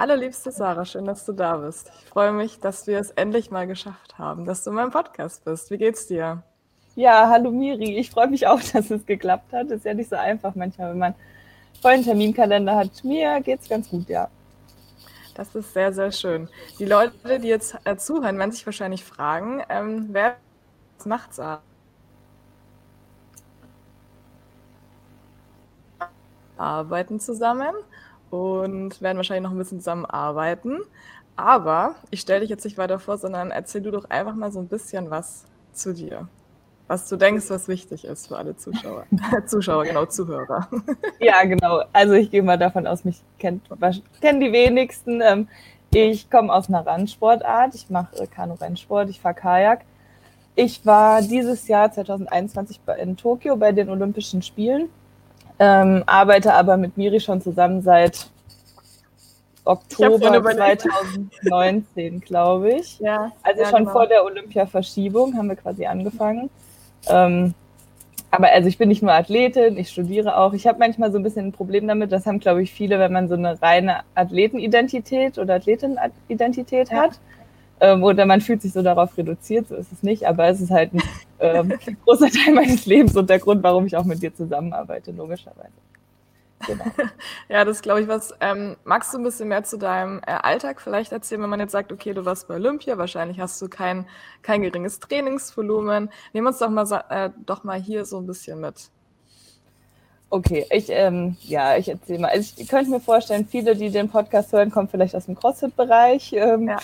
Hallo liebste Sarah, schön, dass du da bist. Ich freue mich, dass wir es endlich mal geschafft haben, dass du in meinem Podcast bist. Wie geht's dir? Ja, hallo Miri. Ich freue mich auch, dass es geklappt hat. Ist ja nicht so einfach manchmal, wenn man vollen Terminkalender hat. Mir geht's ganz gut, ja. Das ist sehr, sehr schön. Die Leute, die jetzt äh, zuhören, werden sich wahrscheinlich fragen, ähm, wer macht Sarah? Arbeiten zusammen und werden wahrscheinlich noch ein bisschen zusammenarbeiten. Aber ich stelle dich jetzt nicht weiter vor, sondern erzähl du doch einfach mal so ein bisschen was zu dir. Was du denkst, was wichtig ist für alle Zuschauer. Zuschauer, genau, Zuhörer. ja, genau. Also ich gehe mal davon aus, mich kennt, kennen die wenigsten. Ähm, ich komme aus einer Randsportart. Ich mache Kanu-Rennsport, ich fahre Kajak. Ich war dieses Jahr 2021 in Tokio bei den Olympischen Spielen ähm, arbeite aber mit Miri schon zusammen seit Oktober 2019, glaube ich. Ja, also ja, schon genau. vor der Olympia-Verschiebung haben wir quasi angefangen. Ähm, aber also ich bin nicht nur Athletin, ich studiere auch. Ich habe manchmal so ein bisschen ein Problem damit, das haben, glaube ich, viele, wenn man so eine reine Athletenidentität oder Athletenidentität ja. hat ähm, oder man fühlt sich so darauf reduziert, so ist es nicht, aber es ist halt ein ähm, großer Teil meines Lebens und der Grund, warum ich auch mit dir zusammenarbeite, logischerweise. Genau. ja, das glaube ich was. Ähm, magst du ein bisschen mehr zu deinem äh, Alltag vielleicht erzählen, wenn man jetzt sagt, okay, du warst bei Olympia, wahrscheinlich hast du kein, kein geringes Trainingsvolumen. Nehmen uns doch mal, äh, doch mal hier so ein bisschen mit. Okay, ich, ähm, ja, ich erzähle mal. Also ich könnte mir vorstellen, viele, die den Podcast hören, kommen vielleicht aus dem CrossFit-Bereich. Ähm, ja.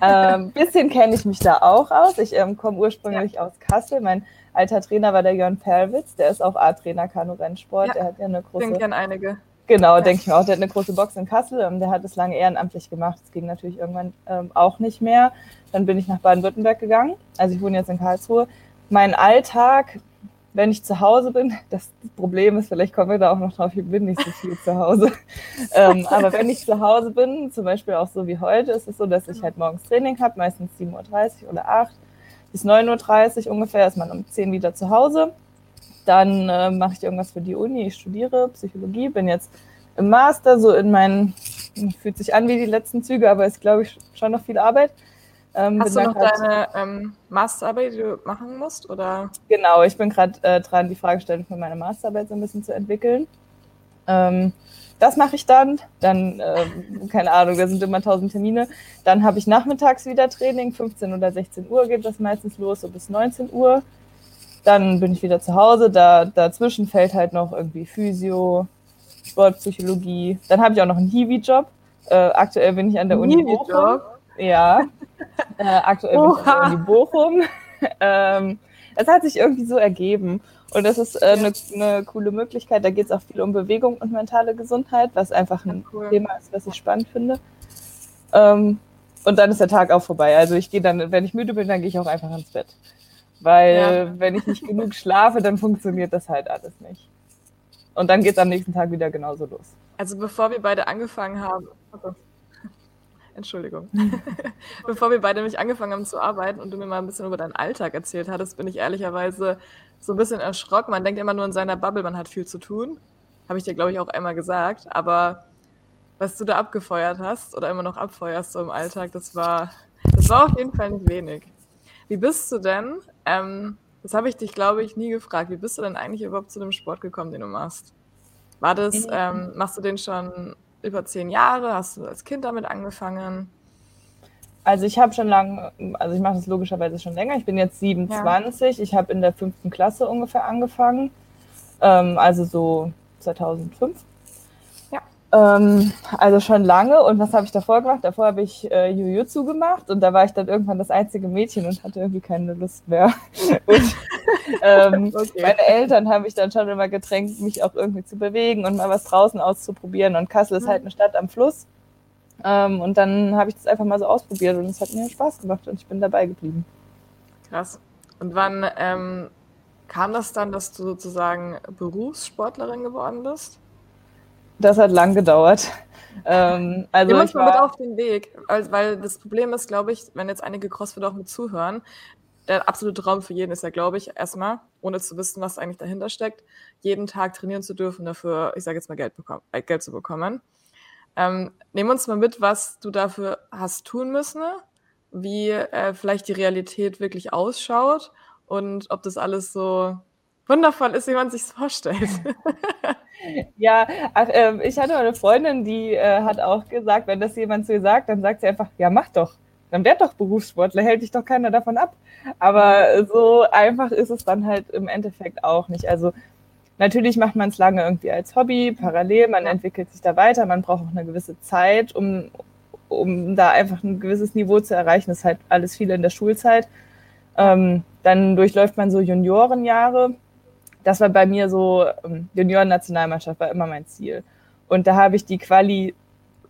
ähm, bisschen kenne ich mich da auch aus. Ich ähm, komme ursprünglich ja. aus Kassel. Mein alter Trainer war der Jörn Perlwitz, der ist auch A-Trainer Kanu-Rennsport. Ja, der hat ja eine große. Den kennen einige. Genau, ja. denke ich mir auch. Der hat eine große Box in Kassel. Ähm, der hat es lange ehrenamtlich gemacht. Das ging natürlich irgendwann ähm, auch nicht mehr. Dann bin ich nach Baden-Württemberg gegangen. Also ich wohne jetzt in Karlsruhe. Mein Alltag wenn ich zu Hause bin, das Problem ist, vielleicht kommen wir da auch noch drauf, ich bin nicht so viel zu Hause. ähm, aber wenn ich zu Hause bin, zum Beispiel auch so wie heute, ist es so, dass ich halt morgens Training habe, meistens 7.30 Uhr oder 8 bis 9.30 Uhr ungefähr, ist man um 10 wieder zu Hause. Dann äh, mache ich irgendwas für die Uni, ich studiere Psychologie, bin jetzt im Master, so in meinen, fühlt sich an wie die letzten Züge, aber ist, glaube ich, schon noch viel Arbeit. Ähm, Hast du noch deine ähm, Masterarbeit, die du machen musst? Oder? Genau, ich bin gerade äh, dran, die Fragestellung für meine Masterarbeit so ein bisschen zu entwickeln. Ähm, das mache ich dann. Dann, ähm, keine Ahnung, da sind immer tausend Termine. Dann habe ich nachmittags wieder Training, 15 oder 16 Uhr geht das meistens los, so bis 19 Uhr. Dann bin ich wieder zu Hause. Da, dazwischen fällt halt noch irgendwie Physio, Sportpsychologie. Dann habe ich auch noch einen Hiwi-Job. Äh, aktuell bin ich an der Uni Bochum. Ja, äh, aktuell Oha. bin ich der Uni Bochum. ähm, es hat sich irgendwie so ergeben. Und das ist eine äh, ne coole Möglichkeit. Da geht es auch viel um Bewegung und mentale Gesundheit, was einfach ein cool. Thema ist, was ich spannend finde. Ähm, und dann ist der Tag auch vorbei. Also ich gehe dann, wenn ich müde bin, dann gehe ich auch einfach ins Bett. Weil ja. wenn ich nicht genug schlafe, dann funktioniert das halt alles nicht. Und dann geht es am nächsten Tag wieder genauso los. Also bevor wir beide angefangen haben, also Entschuldigung. Bevor wir beide nämlich angefangen haben zu arbeiten und du mir mal ein bisschen über deinen Alltag erzählt hattest, bin ich ehrlicherweise so ein bisschen erschrocken. Man denkt immer nur in seiner Bubble, man hat viel zu tun. Habe ich dir, glaube ich, auch einmal gesagt. Aber was du da abgefeuert hast oder immer noch abfeuerst so im Alltag, das war, das war auf jeden Fall nicht wenig. Wie bist du denn, ähm, das habe ich dich, glaube ich, nie gefragt, wie bist du denn eigentlich überhaupt zu dem Sport gekommen, den du machst? War das, ähm, machst du den schon über zehn Jahre? Hast du als Kind damit angefangen? Also ich habe schon lange, also ich mache das logischerweise schon länger. Ich bin jetzt 27. Ja. Ich habe in der fünften Klasse ungefähr angefangen. Ähm, also so 2005. Ähm, also schon lange. Und was habe ich davor gemacht? Davor habe ich äh, Jujutsu gemacht und da war ich dann irgendwann das einzige Mädchen und hatte irgendwie keine Lust mehr. und ähm, okay. meine Eltern haben mich dann schon immer gedrängt, mich auch irgendwie zu bewegen und mal was draußen auszuprobieren. Und Kassel ist halt eine Stadt am Fluss. Ähm, und dann habe ich das einfach mal so ausprobiert und es hat mir Spaß gemacht und ich bin dabei geblieben. Krass. Und wann ähm, kam das dann, dass du sozusagen Berufssportlerin geworden bist? Das hat lang gedauert. Ähm, also Nimm uns mal mit auf den Weg, weil, weil das Problem ist, glaube ich, wenn jetzt einige CrossFit auch mit zuhören, der absolute Traum für jeden ist ja, glaube ich, erstmal, ohne zu wissen, was eigentlich dahinter steckt, jeden Tag trainieren zu dürfen, dafür, ich sage jetzt mal, Geld, bekommen, äh, Geld zu bekommen. Ähm, nehmen uns mal mit, was du dafür hast tun müssen, wie äh, vielleicht die Realität wirklich ausschaut und ob das alles so wundervoll ist, wie man sich vorstellt. ja, ach, äh, ich hatte eine Freundin, die äh, hat auch gesagt, wenn das jemand zu ihr sagt, dann sagt sie einfach, ja, mach doch. Dann werd doch Berufssportler, hält dich doch keiner davon ab. Aber so einfach ist es dann halt im Endeffekt auch nicht. Also natürlich macht man es lange irgendwie als Hobby, parallel, man entwickelt sich da weiter, man braucht auch eine gewisse Zeit, um, um da einfach ein gewisses Niveau zu erreichen. Das ist halt alles viel in der Schulzeit. Ähm, dann durchläuft man so Juniorenjahre das war bei mir so, ähm, Junioren-Nationalmannschaft war immer mein Ziel. Und da habe ich die Quali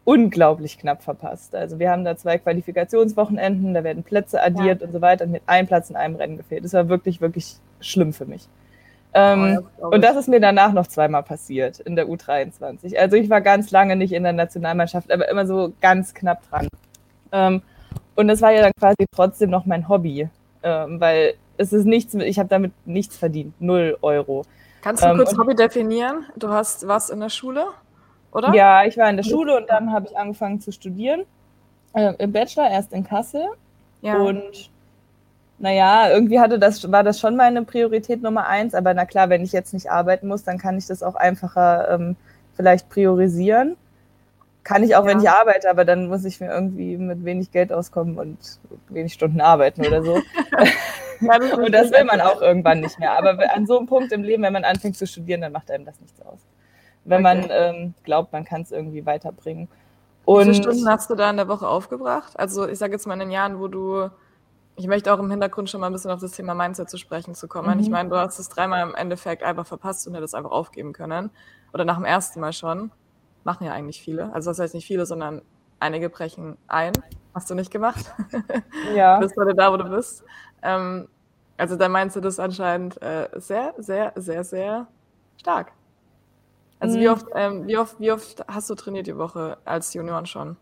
unglaublich knapp verpasst. Also wir haben da zwei Qualifikationswochenenden, da werden Plätze addiert ja. und so weiter und mit einem Platz in einem Rennen gefehlt. Das war wirklich, wirklich schlimm für mich. Ähm, oh, und das ist mir danach noch zweimal passiert in der U23. Also ich war ganz lange nicht in der Nationalmannschaft, aber immer so ganz knapp dran. Ähm, und das war ja dann quasi trotzdem noch mein Hobby, ähm, weil es ist nichts, ich habe damit nichts verdient, null Euro. Kannst du ähm, kurz Hobby definieren? Du hast was in der Schule, oder? Ja, ich war in der Schule und dann habe ich angefangen zu studieren. Äh, Im Bachelor erst in Kassel. Ja. Und naja, irgendwie hatte das, war das schon meine Priorität Nummer eins, aber na klar, wenn ich jetzt nicht arbeiten muss, dann kann ich das auch einfacher ähm, vielleicht priorisieren. Kann ich auch, ja. wenn ich arbeite, aber dann muss ich mir irgendwie mit wenig Geld auskommen und wenig Stunden arbeiten oder so. ja, das und das will man auch irgendwann nicht mehr. Aber an so einem Punkt im Leben, wenn man anfängt zu studieren, dann macht einem das nichts aus. Wenn okay. man ähm, glaubt, man kann es irgendwie weiterbringen. Und Wie viele Stunden hast du da in der Woche aufgebracht? Also ich sage jetzt mal in den Jahren, wo du, ich möchte auch im Hintergrund schon mal ein bisschen auf das Thema Mindset zu sprechen zu kommen. Mhm. Ich meine, du hast es dreimal im Endeffekt einfach verpasst und hättest einfach aufgeben können. Oder nach dem ersten Mal schon machen ja eigentlich viele. Also das heißt nicht viele, sondern einige brechen ein. Hast du nicht gemacht? Ja. du bist heute da, wo du bist. Ähm, also da meinst du das anscheinend äh, sehr, sehr, sehr, sehr stark. Also mhm. wie, oft, ähm, wie, oft, wie oft hast du trainiert die Woche als Junioren schon?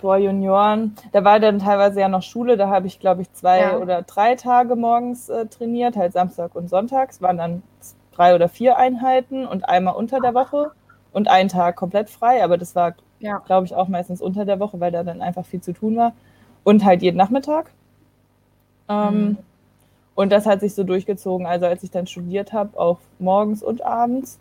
Boah, Junioren, da war dann teilweise ja noch Schule, da habe ich, glaube ich, zwei ja. oder drei Tage morgens äh, trainiert, halt Samstag und Sonntags, waren dann drei oder vier Einheiten und einmal unter der Woche und einen Tag komplett frei, aber das war, ja. glaube ich, auch meistens unter der Woche, weil da dann einfach viel zu tun war. Und halt jeden Nachmittag. Ähm, mhm. Und das hat sich so durchgezogen. Also als ich dann studiert habe, auch morgens und abends.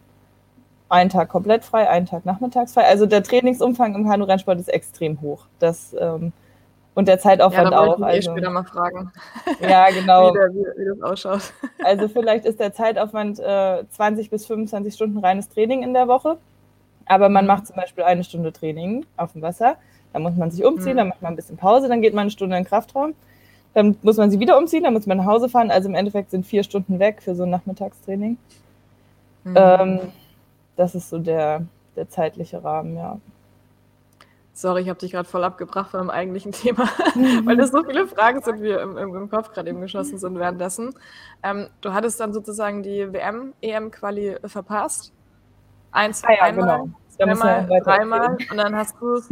Einen Tag komplett frei, einen Tag nachmittags frei. Also der Trainingsumfang im Kanu-Rennsport ist extrem hoch. Das, ähm, und der Zeitaufwand ja, auch. Ich also, später mal fragen. Ja, genau. wie, der, wie, wie, das ausschaut. Also vielleicht ist der Zeitaufwand äh, 20 bis 25 Stunden reines Training in der Woche. Aber man macht zum Beispiel eine Stunde Training auf dem Wasser. Dann muss man sich umziehen, mhm. dann macht man ein bisschen Pause, dann geht man eine Stunde in den Kraftraum. Dann muss man sich wieder umziehen, dann muss man nach Hause fahren. Also im Endeffekt sind vier Stunden weg für so ein Nachmittagstraining. Mhm. Ähm, das ist so der, der zeitliche Rahmen, ja. Sorry, ich habe dich gerade voll abgebracht von dem eigentlichen Thema, weil das so viele Fragen sind, wie im, im Kopf gerade eben geschossen sind währenddessen. Ähm, du hattest dann sozusagen die WM-EM-Quali verpasst Eins, ah, ja, einmal, genau. zweimal, dreimal und dann hast du es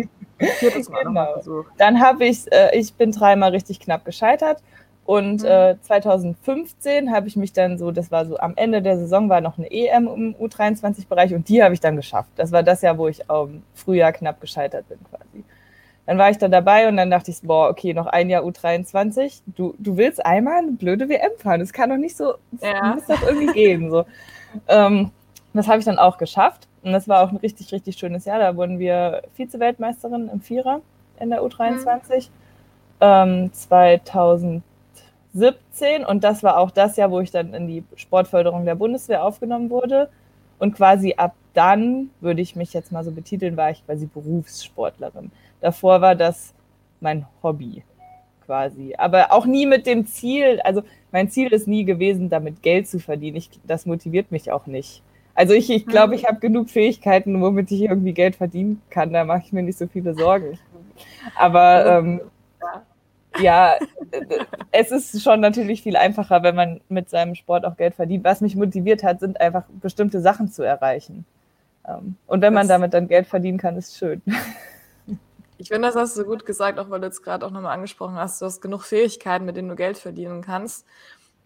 viertes Mal genau. versucht. Dann habe ich, äh, ich bin dreimal richtig knapp gescheitert und mhm. äh, 2015 habe ich mich dann so, das war so am Ende der Saison, war noch eine EM im U23-Bereich und die habe ich dann geschafft. Das war das Jahr, wo ich im Frühjahr knapp gescheitert bin quasi. Dann war ich da dabei und dann dachte ich, boah, okay, noch ein Jahr U23. Du, du willst einmal eine blöde WM fahren. Das kann doch nicht so, ja. muss doch irgendwie gehen. So. Ähm, das habe ich dann auch geschafft. Und das war auch ein richtig, richtig schönes Jahr. Da wurden wir Vize-Weltmeisterin im Vierer in der U23. Mhm. Ähm, 2017. Und das war auch das Jahr, wo ich dann in die Sportförderung der Bundeswehr aufgenommen wurde. Und quasi ab dann, würde ich mich jetzt mal so betiteln, war ich quasi Berufssportlerin. Davor war das mein Hobby quasi. Aber auch nie mit dem Ziel, also mein Ziel ist nie gewesen, damit Geld zu verdienen. Ich, das motiviert mich auch nicht. Also ich glaube, ich, glaub, ich habe genug Fähigkeiten, womit ich irgendwie Geld verdienen kann. Da mache ich mir nicht so viele Sorgen. Aber ähm, ja, es ist schon natürlich viel einfacher, wenn man mit seinem Sport auch Geld verdient. Was mich motiviert hat, sind einfach bestimmte Sachen zu erreichen. Ähm, und wenn man damit dann Geld verdienen kann, ist schön. Ich finde, das hast du gut gesagt, auch weil du jetzt gerade auch nochmal angesprochen hast, du hast genug Fähigkeiten, mit denen du Geld verdienen kannst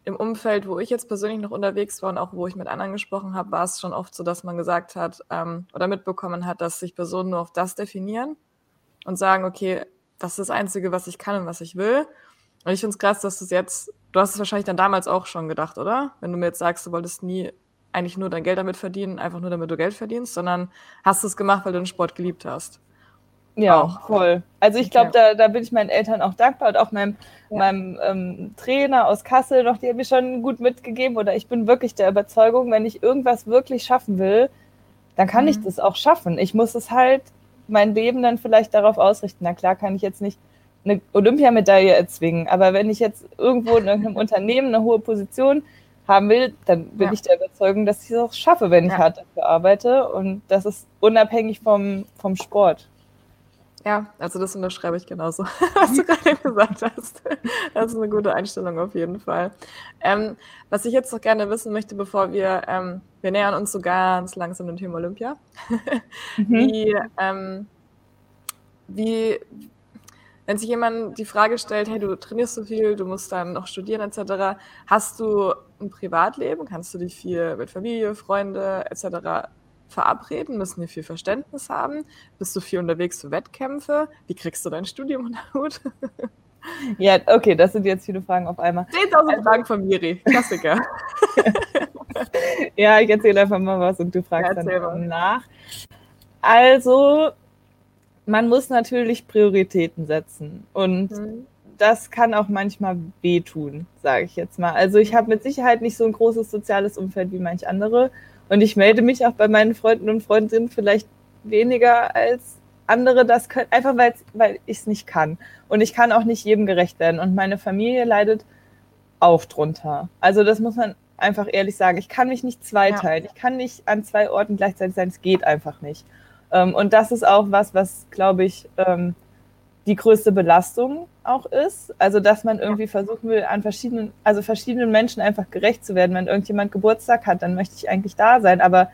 im Umfeld, wo ich jetzt persönlich noch unterwegs war und auch wo ich mit anderen gesprochen habe, war es schon oft so, dass man gesagt hat ähm, oder mitbekommen hat, dass sich Personen nur auf das definieren und sagen, okay, das ist das Einzige, was ich kann und was ich will. Und ich finde es krass, dass du es jetzt, du hast es wahrscheinlich dann damals auch schon gedacht, oder? Wenn du mir jetzt sagst, du wolltest nie eigentlich nur dein Geld damit verdienen, einfach nur damit du Geld verdienst, sondern hast es gemacht, weil du den Sport geliebt hast. Ja, auch. voll. Also ich glaube, da, da bin ich meinen Eltern auch dankbar und auch meinem, ja. meinem ähm, Trainer aus Kassel noch, die haben mir schon gut mitgegeben. Oder ich bin wirklich der Überzeugung, wenn ich irgendwas wirklich schaffen will, dann kann mhm. ich das auch schaffen. Ich muss es halt mein Leben dann vielleicht darauf ausrichten. Na klar kann ich jetzt nicht eine Olympiamedaille erzwingen, aber wenn ich jetzt irgendwo in irgendeinem Unternehmen eine hohe Position haben will, dann bin ja. ich der Überzeugung, dass ich es auch schaffe, wenn ich ja. hart dafür arbeite. Und das ist unabhängig vom, vom Sport. Ja, also das unterschreibe ich genauso, was du gerade gesagt hast. Das ist eine gute Einstellung auf jeden Fall. Ähm, was ich jetzt noch gerne wissen möchte, bevor wir, ähm, wir nähern uns so ganz langsam dem Thema Olympia. mhm. Wie, ähm, wie, wenn sich jemand die Frage stellt, hey, du trainierst so viel, du musst dann noch studieren etc., hast du ein Privatleben? Kannst du dich viel mit Familie, Freunde etc verabreden? Müssen die viel Verständnis haben? Bist du viel unterwegs für Wettkämpfe? Wie kriegst du dein Studium unter Hut? Ja, okay, das sind jetzt viele Fragen auf einmal. 10.000 also, Fragen von Miri, Klassiker. ja, ich erzähle einfach mal was und du fragst ja, dann nach. Also, man muss natürlich Prioritäten setzen und mhm. das kann auch manchmal wehtun, sage ich jetzt mal. Also ich habe mit Sicherheit nicht so ein großes soziales Umfeld wie manch andere und ich melde mich auch bei meinen Freunden und Freundinnen vielleicht weniger als andere das können, einfach weil ich es nicht kann. Und ich kann auch nicht jedem gerecht werden. Und meine Familie leidet auch drunter. Also das muss man einfach ehrlich sagen. Ich kann mich nicht zweiteilen. Ja. Ich kann nicht an zwei Orten gleichzeitig sein. Es geht einfach nicht. Ähm, und das ist auch was, was, glaube ich, ähm, die größte Belastung auch ist. Also, dass man irgendwie versuchen will, an verschiedenen, also verschiedenen Menschen einfach gerecht zu werden. Wenn irgendjemand Geburtstag hat, dann möchte ich eigentlich da sein. Aber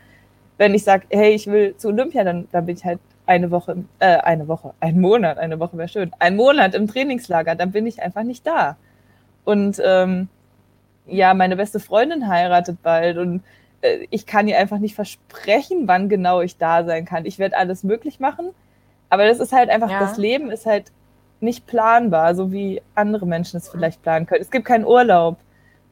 wenn ich sage, hey, ich will zu Olympia, dann, dann bin ich halt eine Woche, äh, eine Woche, ein Monat, eine Woche wäre schön, ein Monat im Trainingslager, dann bin ich einfach nicht da. Und ähm, ja, meine beste Freundin heiratet bald und äh, ich kann ihr einfach nicht versprechen, wann genau ich da sein kann. Ich werde alles möglich machen, aber das ist halt einfach, ja. das Leben ist halt nicht planbar, so wie andere Menschen es vielleicht planen können. Es gibt keinen Urlaub.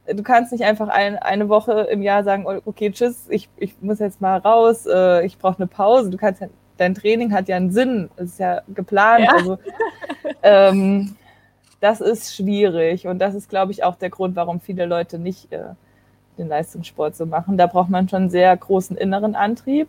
Du kannst nicht einfach ein, eine Woche im Jahr sagen, oh, okay, tschüss, ich, ich muss jetzt mal raus, äh, ich brauche eine Pause. Du kannst dein Training hat ja einen Sinn, es ist ja geplant. Ja. Also, ähm, das ist schwierig und das ist, glaube ich, auch der Grund, warum viele Leute nicht äh, den Leistungssport so machen. Da braucht man schon sehr großen inneren Antrieb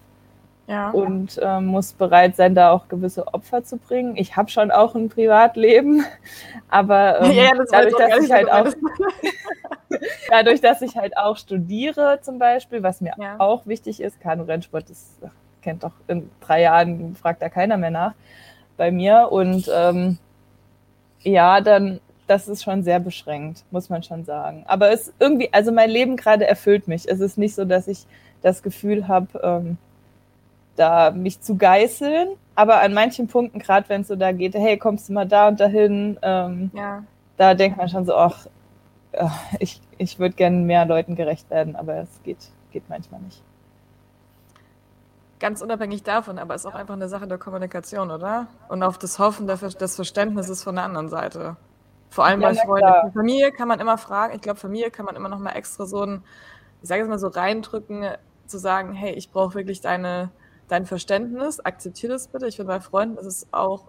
ja. und äh, muss bereit sein, da auch gewisse Opfer zu bringen. Ich habe schon auch ein Privatleben, aber ähm, ja, das dadurch, dass ich halt auch dadurch, dass ich halt auch studiere zum Beispiel, was mir ja. auch wichtig ist, Kanu-Rennsport, das kennt doch in drei Jahren fragt da keiner mehr nach bei mir und ähm, ja, dann das ist schon sehr beschränkt, muss man schon sagen. Aber es irgendwie, also mein Leben gerade erfüllt mich. Es ist nicht so, dass ich das Gefühl habe, ähm, da mich zu geißeln. Aber an manchen Punkten, gerade wenn es so da geht, hey, kommst du mal da und dahin, ähm, ja. da denkt man schon so, ach, ich, ich würde gerne mehr Leuten gerecht werden, aber es geht, geht manchmal nicht. Ganz unabhängig davon, aber es ist auch einfach eine Sache der Kommunikation, oder? Und auf das Hoffen des Verständnisses von der anderen Seite. Vor allem ja, bei Freunden. Familie kann man immer fragen, ich glaube, Familie kann man immer noch mal extra so ein, ich sage es mal so reindrücken, zu sagen, hey, ich brauche wirklich deine, dein Verständnis, akzeptiere das bitte. Ich finde, bei Freunden ist es auch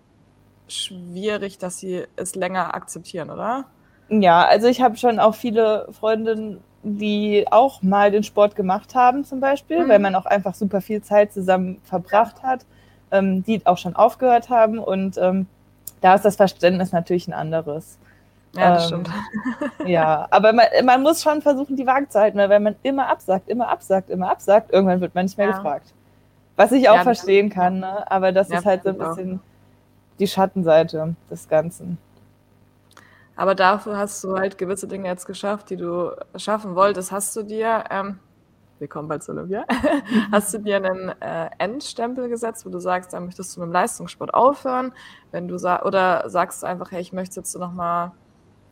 schwierig, dass sie es länger akzeptieren, oder? Ja, also ich habe schon auch viele Freundinnen, die auch mal den Sport gemacht haben, zum Beispiel, mhm. weil man auch einfach super viel Zeit zusammen verbracht hat, ähm, die auch schon aufgehört haben. Und ähm, da ist das Verständnis natürlich ein anderes. Ja, das ähm, stimmt. Ja, aber man, man, muss schon versuchen, die Waage zu halten, weil wenn man immer absagt, immer absagt, immer absagt, irgendwann wird man nicht mehr ja. gefragt. Was ich auch ja, verstehen kann, ne? aber das ja, ist halt so ein bisschen auch. die Schattenseite des Ganzen. Aber dafür hast du halt gewisse Dinge jetzt geschafft, die du schaffen wolltest. Hast du dir, ähm, wir kommen bald zu Olympia, hast du dir einen äh, Endstempel gesetzt, wo du sagst, dann möchtest du mit dem Leistungssport aufhören, wenn du sa oder sagst du einfach, hey, ich möchte jetzt noch mal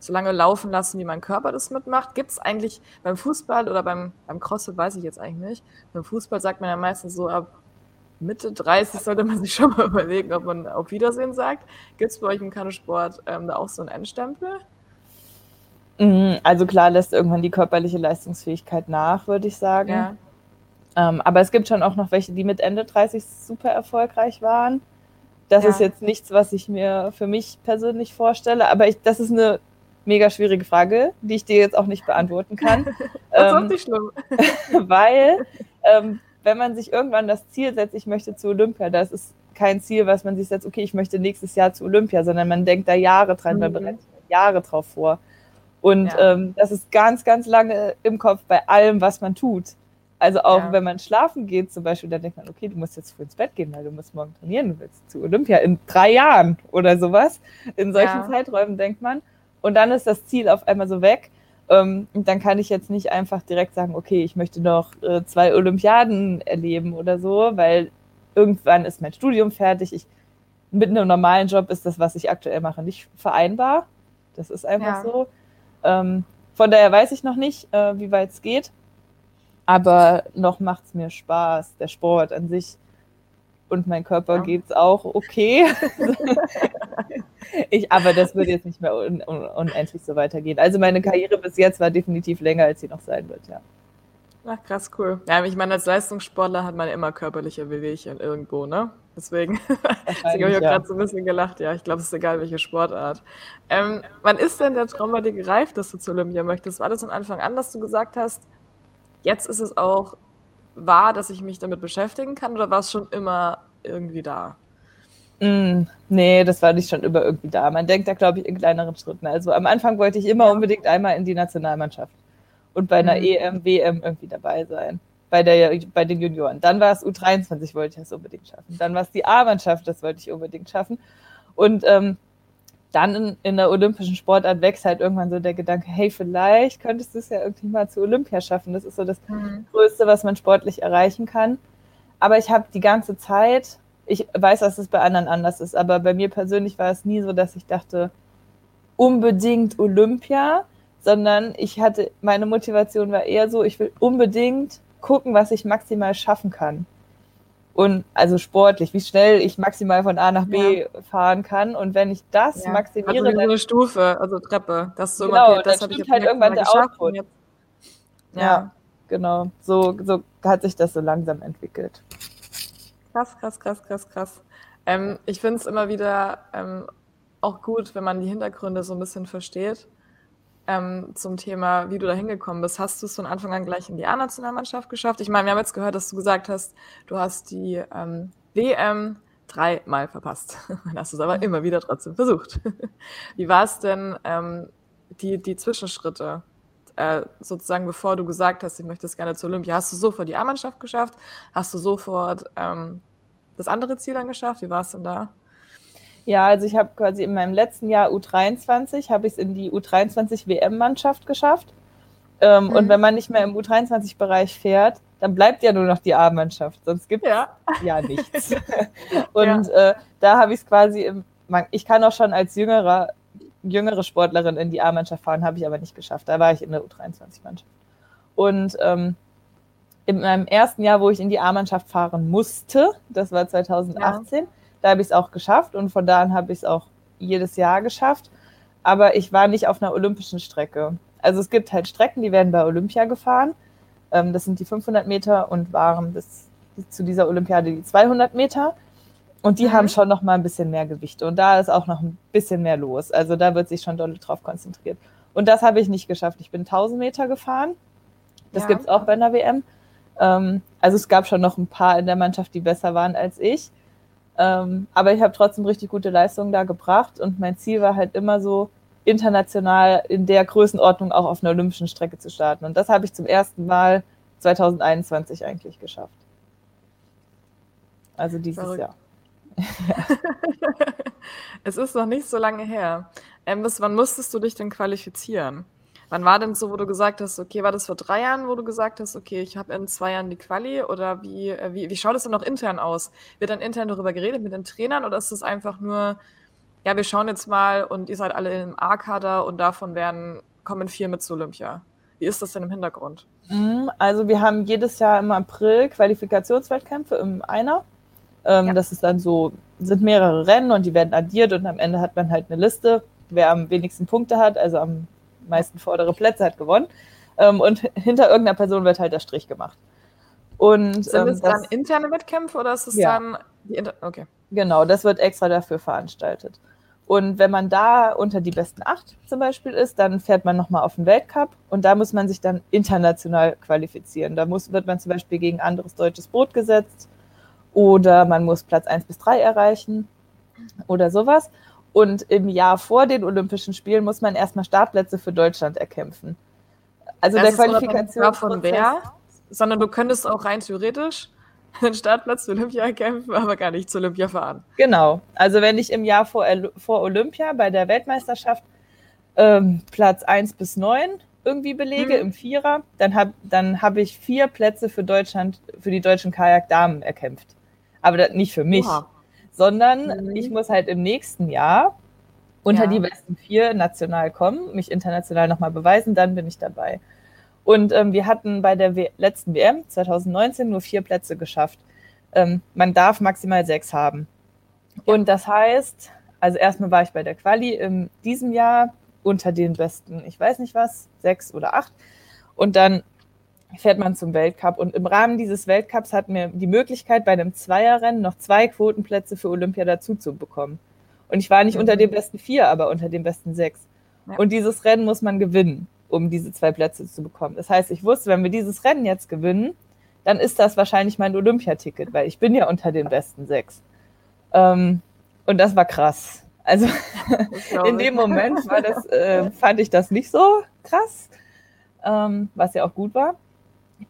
so lange laufen lassen, wie mein Körper das mitmacht. Gibt es eigentlich beim Fußball oder beim, beim CrossFit, weiß ich jetzt eigentlich nicht. Beim Fußball sagt man ja meistens so ab Mitte 30 sollte man sich schon mal überlegen, ob man auf Wiedersehen sagt. Gibt es bei euch im Kanusport ähm, da auch so einen Endstempel? Mhm, also klar lässt irgendwann die körperliche Leistungsfähigkeit nach, würde ich sagen. Ja. Ähm, aber es gibt schon auch noch welche, die mit Ende 30 super erfolgreich waren. Das ja. ist jetzt nichts, was ich mir für mich persönlich vorstelle, aber ich, das ist eine mega schwierige Frage, die ich dir jetzt auch nicht beantworten kann. das ähm, ist nicht schlimm. weil, ähm, wenn man sich irgendwann das Ziel setzt, ich möchte zu Olympia, das ist kein Ziel, was man sich setzt, okay, ich möchte nächstes Jahr zu Olympia, sondern man denkt da Jahre dran, mhm. man bereitet Jahre drauf vor. Und ja. ähm, das ist ganz, ganz lange im Kopf bei allem, was man tut. Also auch ja. wenn man schlafen geht zum Beispiel, dann denkt man, okay, du musst jetzt früh ins Bett gehen, weil du musst morgen trainieren, du willst zu Olympia in drei Jahren oder sowas. In solchen ja. Zeiträumen denkt man. Und dann ist das Ziel auf einmal so weg. Ähm, dann kann ich jetzt nicht einfach direkt sagen, okay, ich möchte noch äh, zwei Olympiaden erleben oder so, weil irgendwann ist mein Studium fertig. Ich, mit einem normalen Job ist das, was ich aktuell mache, nicht vereinbar. Das ist einfach ja. so. Ähm, von daher weiß ich noch nicht, äh, wie weit es geht. Aber noch macht es mir Spaß, der Sport an sich. Und mein Körper ja. geht es auch okay. ich, aber das wird jetzt nicht mehr un, un, unendlich so weitergehen. Also meine Karriere bis jetzt war definitiv länger, als sie noch sein wird, ja. Ach, krass, cool. Ja, ich meine, als Leistungssportler hat man immer körperliche Bewegungen irgendwo, ne? Deswegen, deswegen habe ich auch ja. gerade so ein bisschen gelacht. Ja, ich glaube, es ist egal, welche Sportart. Ähm, wann ist denn der Traum bei dir gereift, dass du zu Olympia möchtest? War das von Anfang an, dass du gesagt hast, jetzt ist es auch wahr, dass ich mich damit beschäftigen kann oder war es schon immer irgendwie da? Mm, nee, das war nicht schon immer irgendwie da. Man denkt da, glaube ich, in kleineren Schritten. Also am Anfang wollte ich immer unbedingt einmal in die Nationalmannschaft und bei einer mhm. EM, WM irgendwie dabei sein. Bei, der, bei den Junioren. Dann war es U23, wollte ich das unbedingt schaffen. Dann war es die A-Mannschaft, das wollte ich unbedingt schaffen. Und ähm, dann in, in, der olympischen Sportart wächst halt irgendwann so der Gedanke, hey, vielleicht könntest du es ja irgendwie mal zu Olympia schaffen. Das ist so das mhm. Größte, was man sportlich erreichen kann. Aber ich habe die ganze Zeit, ich weiß, dass es bei anderen anders ist, aber bei mir persönlich war es nie so, dass ich dachte, unbedingt Olympia, sondern ich hatte, meine Motivation war eher so, ich will unbedingt gucken, was ich maximal schaffen kann und also sportlich, wie schnell ich maximal von A nach B ja. fahren kann. Und wenn ich das ja. maximiere. Also dann, eine Stufe, also Treppe. Das ist so genau, okay, das habe ich halt irgendwann der Output. Ja. ja, genau. So, so hat sich das so langsam entwickelt. Krass, krass, krass, krass, krass. Ähm, ich finde es immer wieder ähm, auch gut, wenn man die Hintergründe so ein bisschen versteht ähm, zum Thema, wie du da hingekommen bist. Hast du es von Anfang an gleich in die A-Nationalmannschaft geschafft? Ich meine, wir haben jetzt gehört, dass du gesagt hast, du hast die ähm, WM dreimal verpasst. Dann hast du es aber immer wieder trotzdem versucht. wie war es denn, ähm, die, die Zwischenschritte? Äh, sozusagen, bevor du gesagt hast, ich möchte es gerne zur Olympia, hast du sofort die A-Mannschaft geschafft? Hast du sofort ähm, das andere Ziel dann geschafft? Wie war es denn da? Ja, also ich habe quasi in meinem letzten Jahr U23, habe ich es in die U23 WM-Mannschaft geschafft. Ähm, mhm. Und wenn man nicht mehr im U23-Bereich fährt, dann bleibt ja nur noch die A-Mannschaft, sonst gibt es ja. ja. nichts. und ja. Äh, da habe ich es quasi, im, ich kann auch schon als jüngerer, jüngere Sportlerin in die A-Mannschaft fahren, habe ich aber nicht geschafft. Da war ich in der U23-Mannschaft. Und ähm, in meinem ersten Jahr, wo ich in die A-Mannschaft fahren musste, das war 2018, ja. Da habe ich es auch geschafft und von da an habe ich es auch jedes Jahr geschafft. Aber ich war nicht auf einer olympischen Strecke. Also es gibt halt Strecken, die werden bei Olympia gefahren. Ähm, das sind die 500 Meter und waren bis zu dieser Olympiade die 200 Meter. Und die mhm. haben schon noch mal ein bisschen mehr Gewichte. Und da ist auch noch ein bisschen mehr los. Also da wird sich schon doll drauf konzentriert. Und das habe ich nicht geschafft. Ich bin 1000 Meter gefahren. Das ja. gibt es auch bei einer WM. Ähm, also es gab schon noch ein paar in der Mannschaft, die besser waren als ich. Ähm, aber ich habe trotzdem richtig gute Leistungen da gebracht und mein Ziel war halt immer so, international in der Größenordnung auch auf einer olympischen Strecke zu starten. Und das habe ich zum ersten Mal 2021 eigentlich geschafft. Also dieses Verrückt. Jahr. es ist noch nicht so lange her. Ähm, bis wann musstest du dich denn qualifizieren? Wann war denn so, wo du gesagt hast, okay, war das vor drei Jahren, wo du gesagt hast, okay, ich habe in zwei Jahren die Quali oder wie, äh, wie, wie schaut es denn noch intern aus? Wird dann intern darüber geredet mit den Trainern oder ist das einfach nur ja, wir schauen jetzt mal und ihr seid alle im A-Kader und davon werden, kommen vier mit zu Olympia. Wie ist das denn im Hintergrund? Mhm, also wir haben jedes Jahr im April Qualifikationswettkämpfe im Einer. Ähm, ja. Das ist dann so, sind mehrere Rennen und die werden addiert und am Ende hat man halt eine Liste, wer am wenigsten Punkte hat, also am meisten vordere Plätze hat gewonnen. Ähm, und hinter irgendeiner Person wird halt der Strich gemacht. Und, Sind ähm, das dann interne Wettkämpfe oder ist es ja. dann die Inter Okay. Genau, das wird extra dafür veranstaltet. Und wenn man da unter die besten acht zum Beispiel ist, dann fährt man nochmal auf den Weltcup und da muss man sich dann international qualifizieren. Da muss, wird man zum Beispiel gegen anderes deutsches Boot gesetzt oder man muss Platz eins bis drei erreichen oder sowas. Und im Jahr vor den Olympischen Spielen muss man erstmal Startplätze für Deutschland erkämpfen. Also das der Qualifikation von wer, sondern du könntest auch rein theoretisch den Startplatz für Olympia kämpfen, aber gar nicht zu Olympia fahren. Genau. Also wenn ich im Jahr vor, vor Olympia bei der Weltmeisterschaft ähm, Platz 1 bis 9 irgendwie belege mhm. im Vierer, dann habe dann hab ich vier Plätze für Deutschland, für die deutschen Kajakdamen erkämpft. Aber das nicht für mich, Oha. Sondern mhm. ich muss halt im nächsten Jahr unter ja. die besten vier national kommen, mich international nochmal beweisen, dann bin ich dabei. Und ähm, wir hatten bei der w letzten WM 2019 nur vier Plätze geschafft. Ähm, man darf maximal sechs haben. Und das heißt, also erstmal war ich bei der Quali in diesem Jahr unter den besten, ich weiß nicht was, sechs oder acht. Und dann fährt man zum Weltcup. Und im Rahmen dieses Weltcups hat mir die Möglichkeit, bei einem Zweierrennen noch zwei Quotenplätze für Olympia dazu zu bekommen. Und ich war nicht mhm. unter den besten vier, aber unter den besten sechs. Ja. Und dieses Rennen muss man gewinnen um diese zwei Plätze zu bekommen. Das heißt, ich wusste, wenn wir dieses Rennen jetzt gewinnen, dann ist das wahrscheinlich mein Olympiaticket, weil ich bin ja unter den besten sechs. Ähm, und das war krass. Also in dem Moment war das, äh, fand ich das nicht so krass, ähm, was ja auch gut war.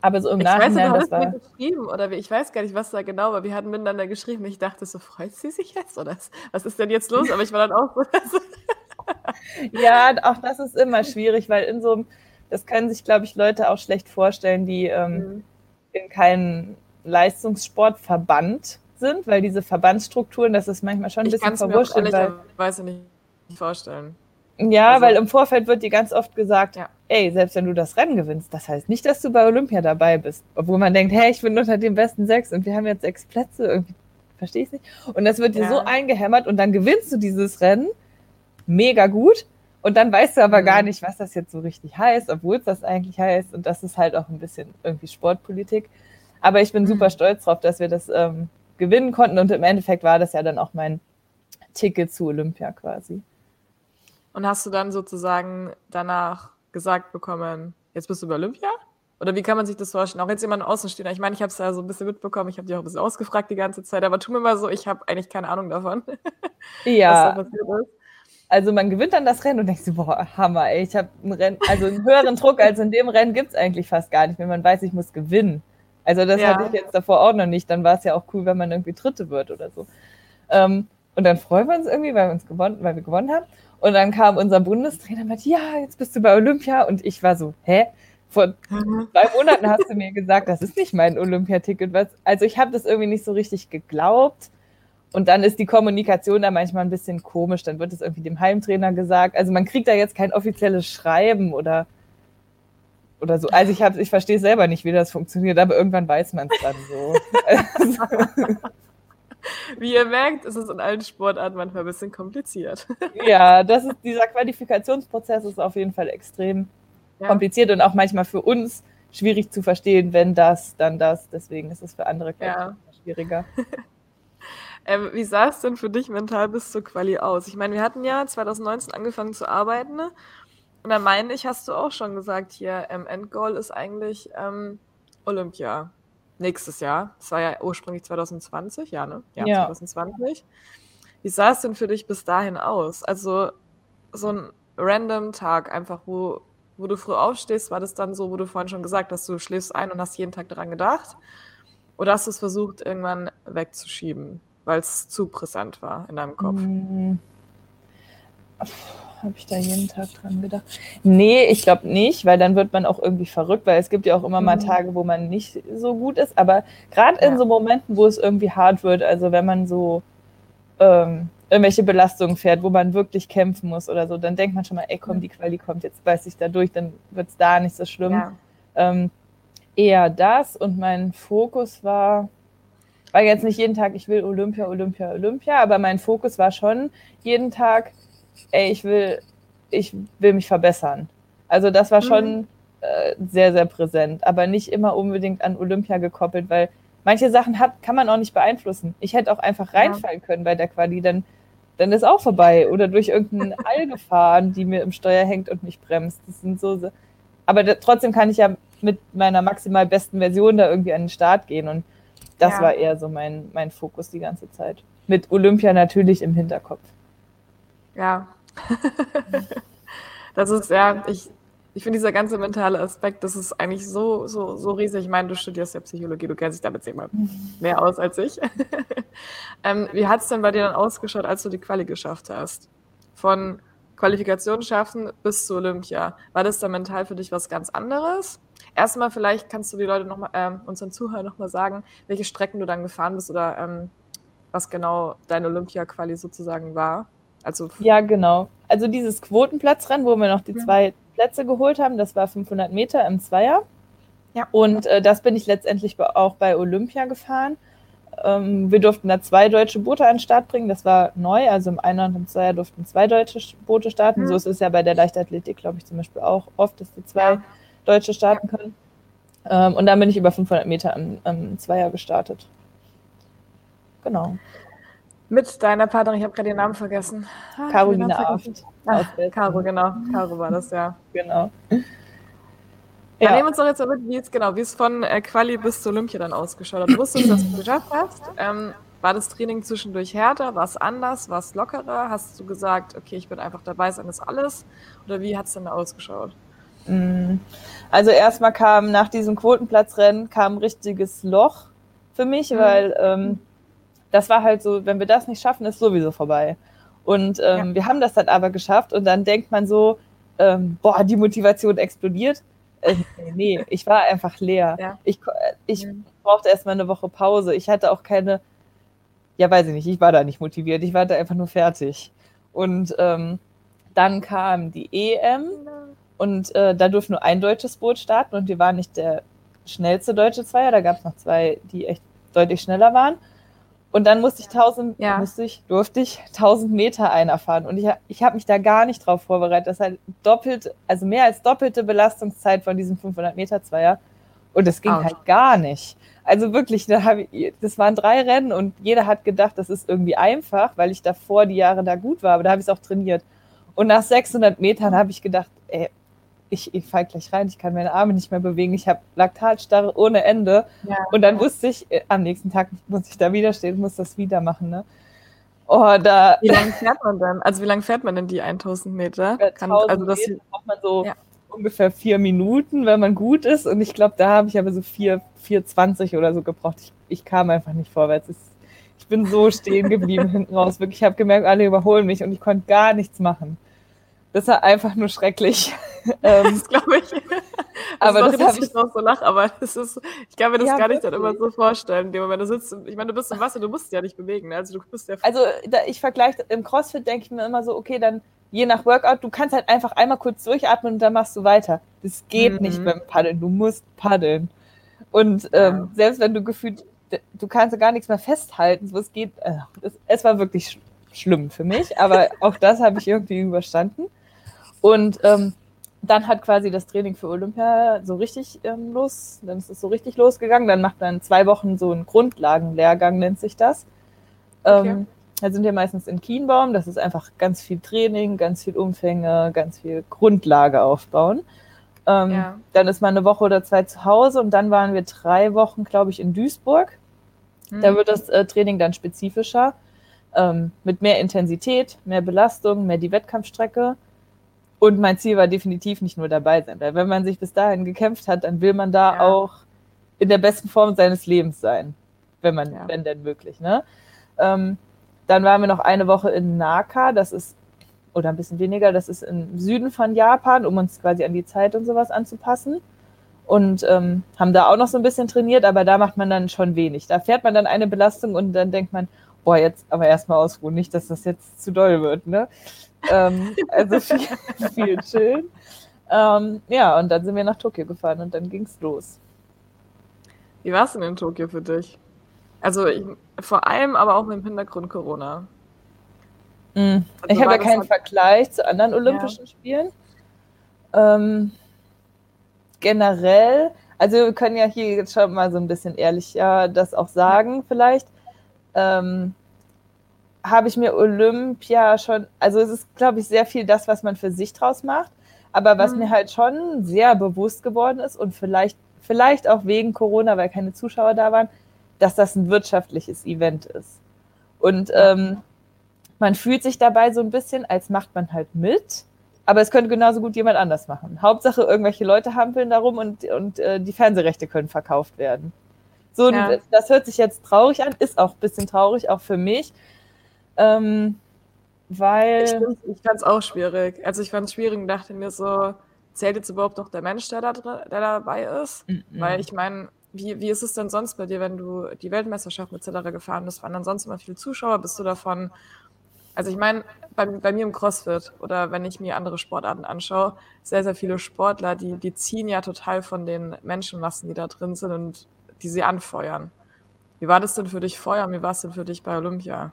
Aber so im ich Nachhinein, weiß, du das war geschrieben oder ich weiß gar nicht, was da genau war. Wir hatten miteinander geschrieben. Ich dachte so, freut sie sich jetzt oder was ist denn jetzt los? Aber ich war dann auch so, ja, auch das ist immer schwierig, weil in so einem, das können sich, glaube ich, Leute auch schlecht vorstellen, die ähm, mhm. in keinem Leistungssportverband sind, weil diese Verbandsstrukturen, das ist manchmal schon ein ich bisschen verwurschtelt. Ich kann es mir nicht vorstellen. Ja, also, weil im Vorfeld wird dir ganz oft gesagt, ja. ey, selbst wenn du das Rennen gewinnst, das heißt nicht, dass du bei Olympia dabei bist. Obwohl man denkt, hey, ich bin unter den besten sechs und wir haben jetzt sechs Plätze. Irgendwie verstehe ich nicht. Und das wird dir ja. so eingehämmert und dann gewinnst du dieses Rennen mega gut. Und dann weißt du aber mhm. gar nicht, was das jetzt so richtig heißt, obwohl es das eigentlich heißt. Und das ist halt auch ein bisschen irgendwie Sportpolitik. Aber ich bin mhm. super stolz drauf, dass wir das ähm, gewinnen konnten. Und im Endeffekt war das ja dann auch mein Ticket zu Olympia quasi. Und hast du dann sozusagen danach gesagt bekommen, jetzt bist du bei Olympia? Oder wie kann man sich das vorstellen? Auch jetzt jemand außenstehender. Ich meine, ich habe es ja so ein bisschen mitbekommen, ich habe dich auch ein bisschen ausgefragt die ganze Zeit, aber tu mir mal so, ich habe eigentlich keine Ahnung davon. Ja. was da. Also man gewinnt dann das Rennen und denkt so, boah, Hammer, ey, ich habe einen Rennen, also einen höheren Druck als in dem Rennen gibt es eigentlich fast gar nicht, wenn man weiß, ich muss gewinnen. Also das ja. hatte ich jetzt davor auch noch nicht. Dann war es ja auch cool, wenn man irgendwie Dritte wird oder so. Ähm, und dann freuen wir uns irgendwie, weil wir uns gewonnen, weil wir gewonnen haben. Und dann kam unser Bundestrainer und meinte, ja, jetzt bist du bei Olympia. Und ich war so, hä? Vor mhm. zwei Monaten hast du mir gesagt, das ist nicht mein Olympiaticket. Also ich habe das irgendwie nicht so richtig geglaubt. Und dann ist die Kommunikation da manchmal ein bisschen komisch. Dann wird es irgendwie dem Heimtrainer gesagt. Also man kriegt da jetzt kein offizielles Schreiben oder, oder so. Also ich, ich verstehe selber nicht, wie das funktioniert, aber irgendwann weiß man es dann so. Wie ihr merkt, ist es in allen Sportarten manchmal ein bisschen kompliziert. Ja, das ist, dieser Qualifikationsprozess ist auf jeden Fall extrem ja. kompliziert und auch manchmal für uns schwierig zu verstehen, wenn das, dann das. Deswegen ist es für andere ja. schwieriger. Ähm, wie sah es denn für dich mental bis zur Quali aus? Ich meine, wir hatten ja 2019 angefangen zu arbeiten. Ne? Und da meine ich, hast du auch schon gesagt, hier, ähm, Endgoal ist eigentlich ähm, Olympia. Nächstes Jahr. Das war ja ursprünglich 2020, ja, ne? Ja, ja. 2020. Wie sah es denn für dich bis dahin aus? Also so ein random Tag, einfach, wo, wo du früh aufstehst, war das dann so, wo du vorhin schon gesagt hast, du schläfst ein und hast jeden Tag daran gedacht? Oder hast du es versucht, irgendwann wegzuschieben? weil es zu präsent war in deinem Kopf? Hm. Habe ich da jeden Tag dran gedacht? Nee, ich glaube nicht, weil dann wird man auch irgendwie verrückt, weil es gibt ja auch immer mal mhm. Tage, wo man nicht so gut ist. Aber gerade ja. in so Momenten, wo es irgendwie hart wird, also wenn man so ähm, irgendwelche Belastungen fährt, wo man wirklich kämpfen muss oder so, dann denkt man schon mal, ey komm, die Quali kommt, jetzt beiß ich da durch, dann wird es da nicht so schlimm. Ja. Ähm, eher das und mein Fokus war, war jetzt nicht jeden Tag, ich will Olympia, Olympia, Olympia, aber mein Fokus war schon jeden Tag, ey, ich will, ich will mich verbessern. Also das war schon mhm. äh, sehr, sehr präsent, aber nicht immer unbedingt an Olympia gekoppelt, weil manche Sachen hat, kann man auch nicht beeinflussen. Ich hätte auch einfach reinfallen können bei der Quali, dann, dann ist auch vorbei. Oder durch irgendeinen All gefahren, die mir im Steuer hängt und mich bremst. Das sind so, aber da, trotzdem kann ich ja mit meiner maximal besten Version da irgendwie an den Start gehen. Und das ja. war eher so mein, mein Fokus die ganze Zeit. Mit Olympia natürlich im Hinterkopf. Ja. das ist ja, ich, ich finde dieser ganze mentale Aspekt, das ist eigentlich so, so, so riesig. Ich meine, du studierst ja Psychologie, du kennst dich damit zehnmal mehr aus als ich. ähm, wie hat es denn bei dir dann ausgeschaut, als du die Quali geschafft hast? Von Qualifikation schaffen bis zu Olympia. War das dann mental für dich was ganz anderes? Erstmal vielleicht kannst du die Leute noch mal, ähm, unseren Zuhörern nochmal sagen, welche Strecken du dann gefahren bist oder ähm, was genau deine Olympia-Quali sozusagen war. Also ja, genau. Also dieses Quotenplatzrennen, wo wir noch die zwei Plätze geholt haben, das war 500 Meter im Zweier. Ja. Und äh, das bin ich letztendlich auch bei Olympia gefahren. Ähm, wir durften da zwei deutsche Boote an den Start bringen. Das war neu. Also im Einer und im Zweier durften zwei deutsche Boote starten. Mhm. So ist es ja bei der Leichtathletik, glaube ich, zum Beispiel auch oft, dass die zwei ja. Deutsche starten können. Ähm, und dann bin ich über 500 Meter am, am Zweier gestartet. Genau. Mit deiner Partnerin, ich habe gerade ihren Namen vergessen. Ah, Caroline Aft. Ah, Caro, genau. Caro war das, ja. Genau. Ja. Nehmen uns doch jetzt mal mit, wie es genau, wie es von äh, Quali bis zur Olympia dann ausgeschaut hat. Du wusstest, dass du geschafft hast. Ähm, war das Training zwischendurch härter? War es anders? War es lockerer? Hast du gesagt, okay, ich bin einfach dabei, sein ist alles? Oder wie hat es denn ausgeschaut? Mm. Also erstmal kam nach diesem Quotenplatzrennen kam ein richtiges Loch für mich, mhm. weil ähm, das war halt so, wenn wir das nicht schaffen, ist sowieso vorbei. Und ähm, ja. wir haben das dann aber geschafft und dann denkt man so, ähm, boah, die Motivation explodiert. Äh, nee, ich war einfach leer. Ja. Ich, äh, ich mhm. brauchte erstmal eine Woche Pause. Ich hatte auch keine, ja, weiß ich nicht, ich war da nicht motiviert. Ich war da einfach nur fertig. Und ähm, dann kam die EM und äh, da durfte nur ein deutsches Boot starten und wir waren nicht der schnellste deutsche Zweier. Da gab es noch zwei, die echt deutlich schneller waren. Und dann musste ich 1000, ja. musste ich, durfte ich 1000 Meter einerfahren. Und ich, ich habe mich da gar nicht drauf vorbereitet. Das ist halt doppelt, also mehr als doppelte Belastungszeit von diesem 500 Meter Zweier. Und das ging Ouch. halt gar nicht. Also wirklich, da ich, das waren drei Rennen und jeder hat gedacht, das ist irgendwie einfach, weil ich davor die Jahre da gut war. Aber da habe ich es auch trainiert. Und nach 600 Metern habe ich gedacht, ey, ich, ich fall gleich rein, ich kann meine Arme nicht mehr bewegen, ich habe Laktatstarre ohne Ende. Ja. Und dann wusste ich, äh, am nächsten Tag muss ich da wieder stehen, muss das wieder machen. Ne? Oh, da, wie lange fährt man dann? Also wie lange fährt man denn die 1000 Meter? Kann, also das Meter braucht man so ja. ungefähr vier Minuten, wenn man gut ist. Und ich glaube, da habe ich aber so 4,20 oder so gebraucht. Ich, ich kam einfach nicht vorwärts. Ich, ich bin so stehen geblieben hinten raus. Wirklich, ich habe gemerkt, alle überholen mich und ich konnte gar nichts machen. Das war einfach nur schrecklich. ähm, das glaube ich. aber das habe ich noch so lach, aber das ist, ich kann mir das ja, gar nicht dann immer so vorstellen. Wenn du sitzt, ich meine, du bist im Wasser, du musst ja nicht bewegen. Ne? Also du bist ja. Also da, ich vergleiche im CrossFit denke ich mir immer so, okay, dann je nach Workout, du kannst halt einfach einmal kurz durchatmen und dann machst du weiter. Das geht mhm. nicht beim Paddeln. Du musst paddeln. Und ähm, ja. selbst wenn du gefühlt, du kannst gar nichts mehr festhalten, so es geht. Äh, es, es war wirklich sch schlimm für mich, aber auch das habe ich irgendwie überstanden. Und ähm, dann hat quasi das Training für Olympia so richtig ähm, los, dann ist es so richtig losgegangen. Dann macht man zwei Wochen so einen Grundlagenlehrgang, nennt sich das. Okay. Ähm, da sind wir meistens in Kienbaum. Das ist einfach ganz viel Training, ganz viel Umfänge, ganz viel Grundlage aufbauen. Ähm, ja. Dann ist man eine Woche oder zwei zu Hause und dann waren wir drei Wochen, glaube ich, in Duisburg. Mhm. Da wird das äh, Training dann spezifischer, ähm, mit mehr Intensität, mehr Belastung, mehr die Wettkampfstrecke. Und mein Ziel war definitiv nicht nur dabei sein, weil wenn man sich bis dahin gekämpft hat, dann will man da ja. auch in der besten Form seines Lebens sein, wenn man, ja. wenn denn möglich. Ne? Ähm, dann waren wir noch eine Woche in Naka, das ist, oder ein bisschen weniger, das ist im Süden von Japan, um uns quasi an die Zeit und sowas anzupassen. Und ähm, haben da auch noch so ein bisschen trainiert, aber da macht man dann schon wenig. Da fährt man dann eine Belastung und dann denkt man, boah, jetzt aber erstmal ausruhen, nicht, dass das jetzt zu doll wird, ne? Ähm, also viel, viel chillen. Ähm, ja, und dann sind wir nach Tokio gefahren und dann ging's los. Wie war es denn in Tokio für dich? Also ich, vor allem aber auch mit dem Hintergrund Corona. Mm. Also ich habe ja keinen halt... Vergleich zu anderen Olympischen ja. Spielen. Ähm, generell, also wir können ja hier jetzt schon mal so ein bisschen ehrlicher das auch sagen, vielleicht. Ähm, habe ich mir Olympia schon, also es ist, glaube ich, sehr viel das, was man für sich draus macht. Aber was mhm. mir halt schon sehr bewusst geworden ist und vielleicht, vielleicht auch wegen Corona, weil keine Zuschauer da waren, dass das ein wirtschaftliches Event ist. Und ähm, man fühlt sich dabei so ein bisschen, als macht man halt mit, aber es könnte genauso gut jemand anders machen. Hauptsache, irgendwelche Leute hampeln darum und, und äh, die Fernsehrechte können verkauft werden. So, ja. das hört sich jetzt traurig an, ist auch ein bisschen traurig, auch für mich. Ähm, weil. Ich, fand es auch schwierig. Also ich fand es schwierig und dachte mir so, zählt jetzt überhaupt noch der Mensch, der, da, der dabei ist? Mhm. Weil ich meine, wie, wie ist es denn sonst bei dir, wenn du die Weltmeisterschaft etc. gefahren bist? Waren dann sonst immer viele Zuschauer? Bist du davon? Also ich meine, bei, bei mir im CrossFit oder wenn ich mir andere Sportarten anschaue, sehr, sehr viele Sportler, die, die ziehen ja total von den Menschenmassen, die da drin sind und die sie anfeuern. Wie war das denn für dich vorher und wie war es denn für dich bei Olympia?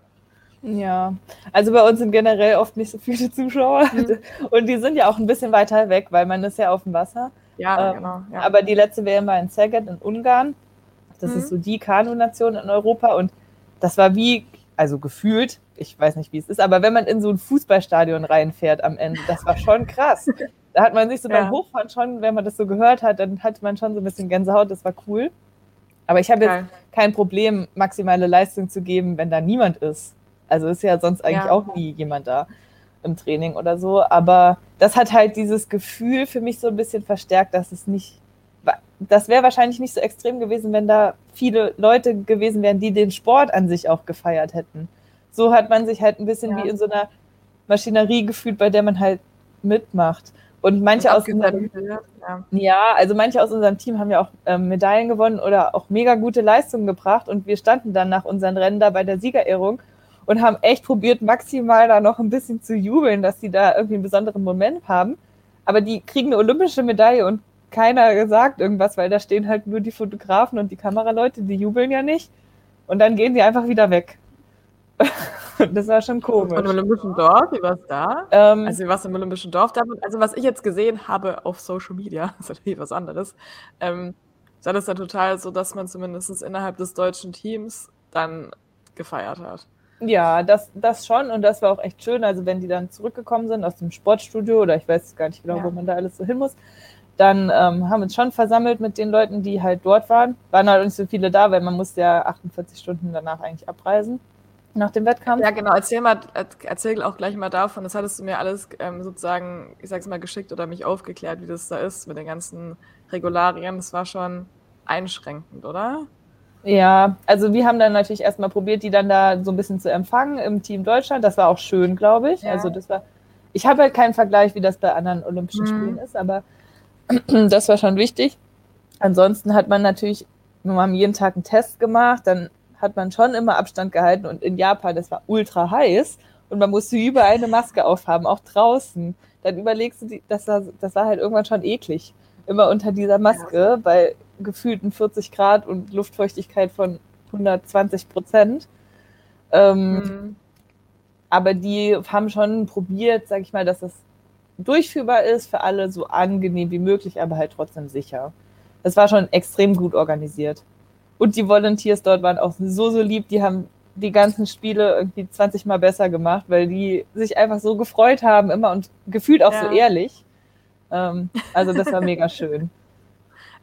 Ja, also bei uns sind generell oft nicht so viele Zuschauer mhm. und die sind ja auch ein bisschen weiter weg, weil man ist ja auf dem Wasser. Ja, ähm, genau. Ja. Aber die letzte WM war in Szeged in Ungarn. Das mhm. ist so die Kanu-Nation in Europa und das war wie, also gefühlt, ich weiß nicht, wie es ist, aber wenn man in so ein Fußballstadion reinfährt am Ende, das war schon krass. Da hat man sich so ja. beim Hochfahren schon, wenn man das so gehört hat, dann hat man schon so ein bisschen Gänsehaut, das war cool. Aber ich habe jetzt kein Problem, maximale Leistung zu geben, wenn da niemand ist. Also ist ja sonst eigentlich ja. auch nie jemand da im Training oder so. Aber das hat halt dieses Gefühl für mich so ein bisschen verstärkt, dass es nicht. Das wäre wahrscheinlich nicht so extrem gewesen, wenn da viele Leute gewesen wären, die den Sport an sich auch gefeiert hätten. So hat man sich halt ein bisschen ja. wie in so einer Maschinerie gefühlt, bei der man halt mitmacht. Und manche aus unserem, ja. ja. also manche aus unserem Team haben ja auch ähm, Medaillen gewonnen oder auch mega gute Leistungen gebracht. Und wir standen dann nach unseren Rennen da bei der Siegerehrung und haben echt probiert, maximal da noch ein bisschen zu jubeln, dass sie da irgendwie einen besonderen Moment haben. Aber die kriegen eine olympische Medaille und keiner sagt irgendwas, weil da stehen halt nur die Fotografen und die Kameraleute, die jubeln ja nicht. Und dann gehen die einfach wieder weg. das war schon komisch. Und im Olympischen Dorf, wie war es da? Ähm, also, wie war es im Olympischen Dorf? Also, was ich jetzt gesehen habe auf Social Media, ist natürlich was anderes, ähm, war das dann total so, dass man zumindest innerhalb des deutschen Teams dann gefeiert hat. Ja, das, das schon und das war auch echt schön. Also wenn die dann zurückgekommen sind aus dem Sportstudio oder ich weiß gar nicht genau, ja. wo man da alles so hin muss, dann ähm, haben wir uns schon versammelt mit den Leuten, die halt dort waren. Waren halt nicht so viele da, weil man musste ja 48 Stunden danach eigentlich abreisen nach dem Wettkampf. Ja, genau. Erzähl mal, erzähl auch gleich mal davon. Das hattest du mir alles ähm, sozusagen, ich sag's mal, geschickt oder mich aufgeklärt, wie das da ist mit den ganzen Regularien. Das war schon einschränkend, oder? Ja, also wir haben dann natürlich erstmal probiert, die dann da so ein bisschen zu empfangen im Team Deutschland. Das war auch schön, glaube ich. Ja. Also das war, ich habe halt keinen Vergleich, wie das bei anderen Olympischen mhm. Spielen ist, aber das war schon wichtig. Ansonsten hat man natürlich, wir haben jeden Tag einen Test gemacht, dann hat man schon immer Abstand gehalten und in Japan, das war ultra heiß und man musste überall eine Maske aufhaben, auch draußen. Dann überlegst du, das war, das war halt irgendwann schon eklig, immer unter dieser Maske, weil gefühlten 40 Grad und Luftfeuchtigkeit von 120 Prozent. Ähm, mhm. Aber die haben schon probiert, sag ich mal, dass es durchführbar ist, für alle so angenehm wie möglich, aber halt trotzdem sicher. Das war schon extrem gut organisiert. Und die Volunteers dort waren auch so, so lieb, die haben die ganzen Spiele irgendwie 20 Mal besser gemacht, weil die sich einfach so gefreut haben immer und gefühlt auch ja. so ehrlich. Ähm, also das war mega schön.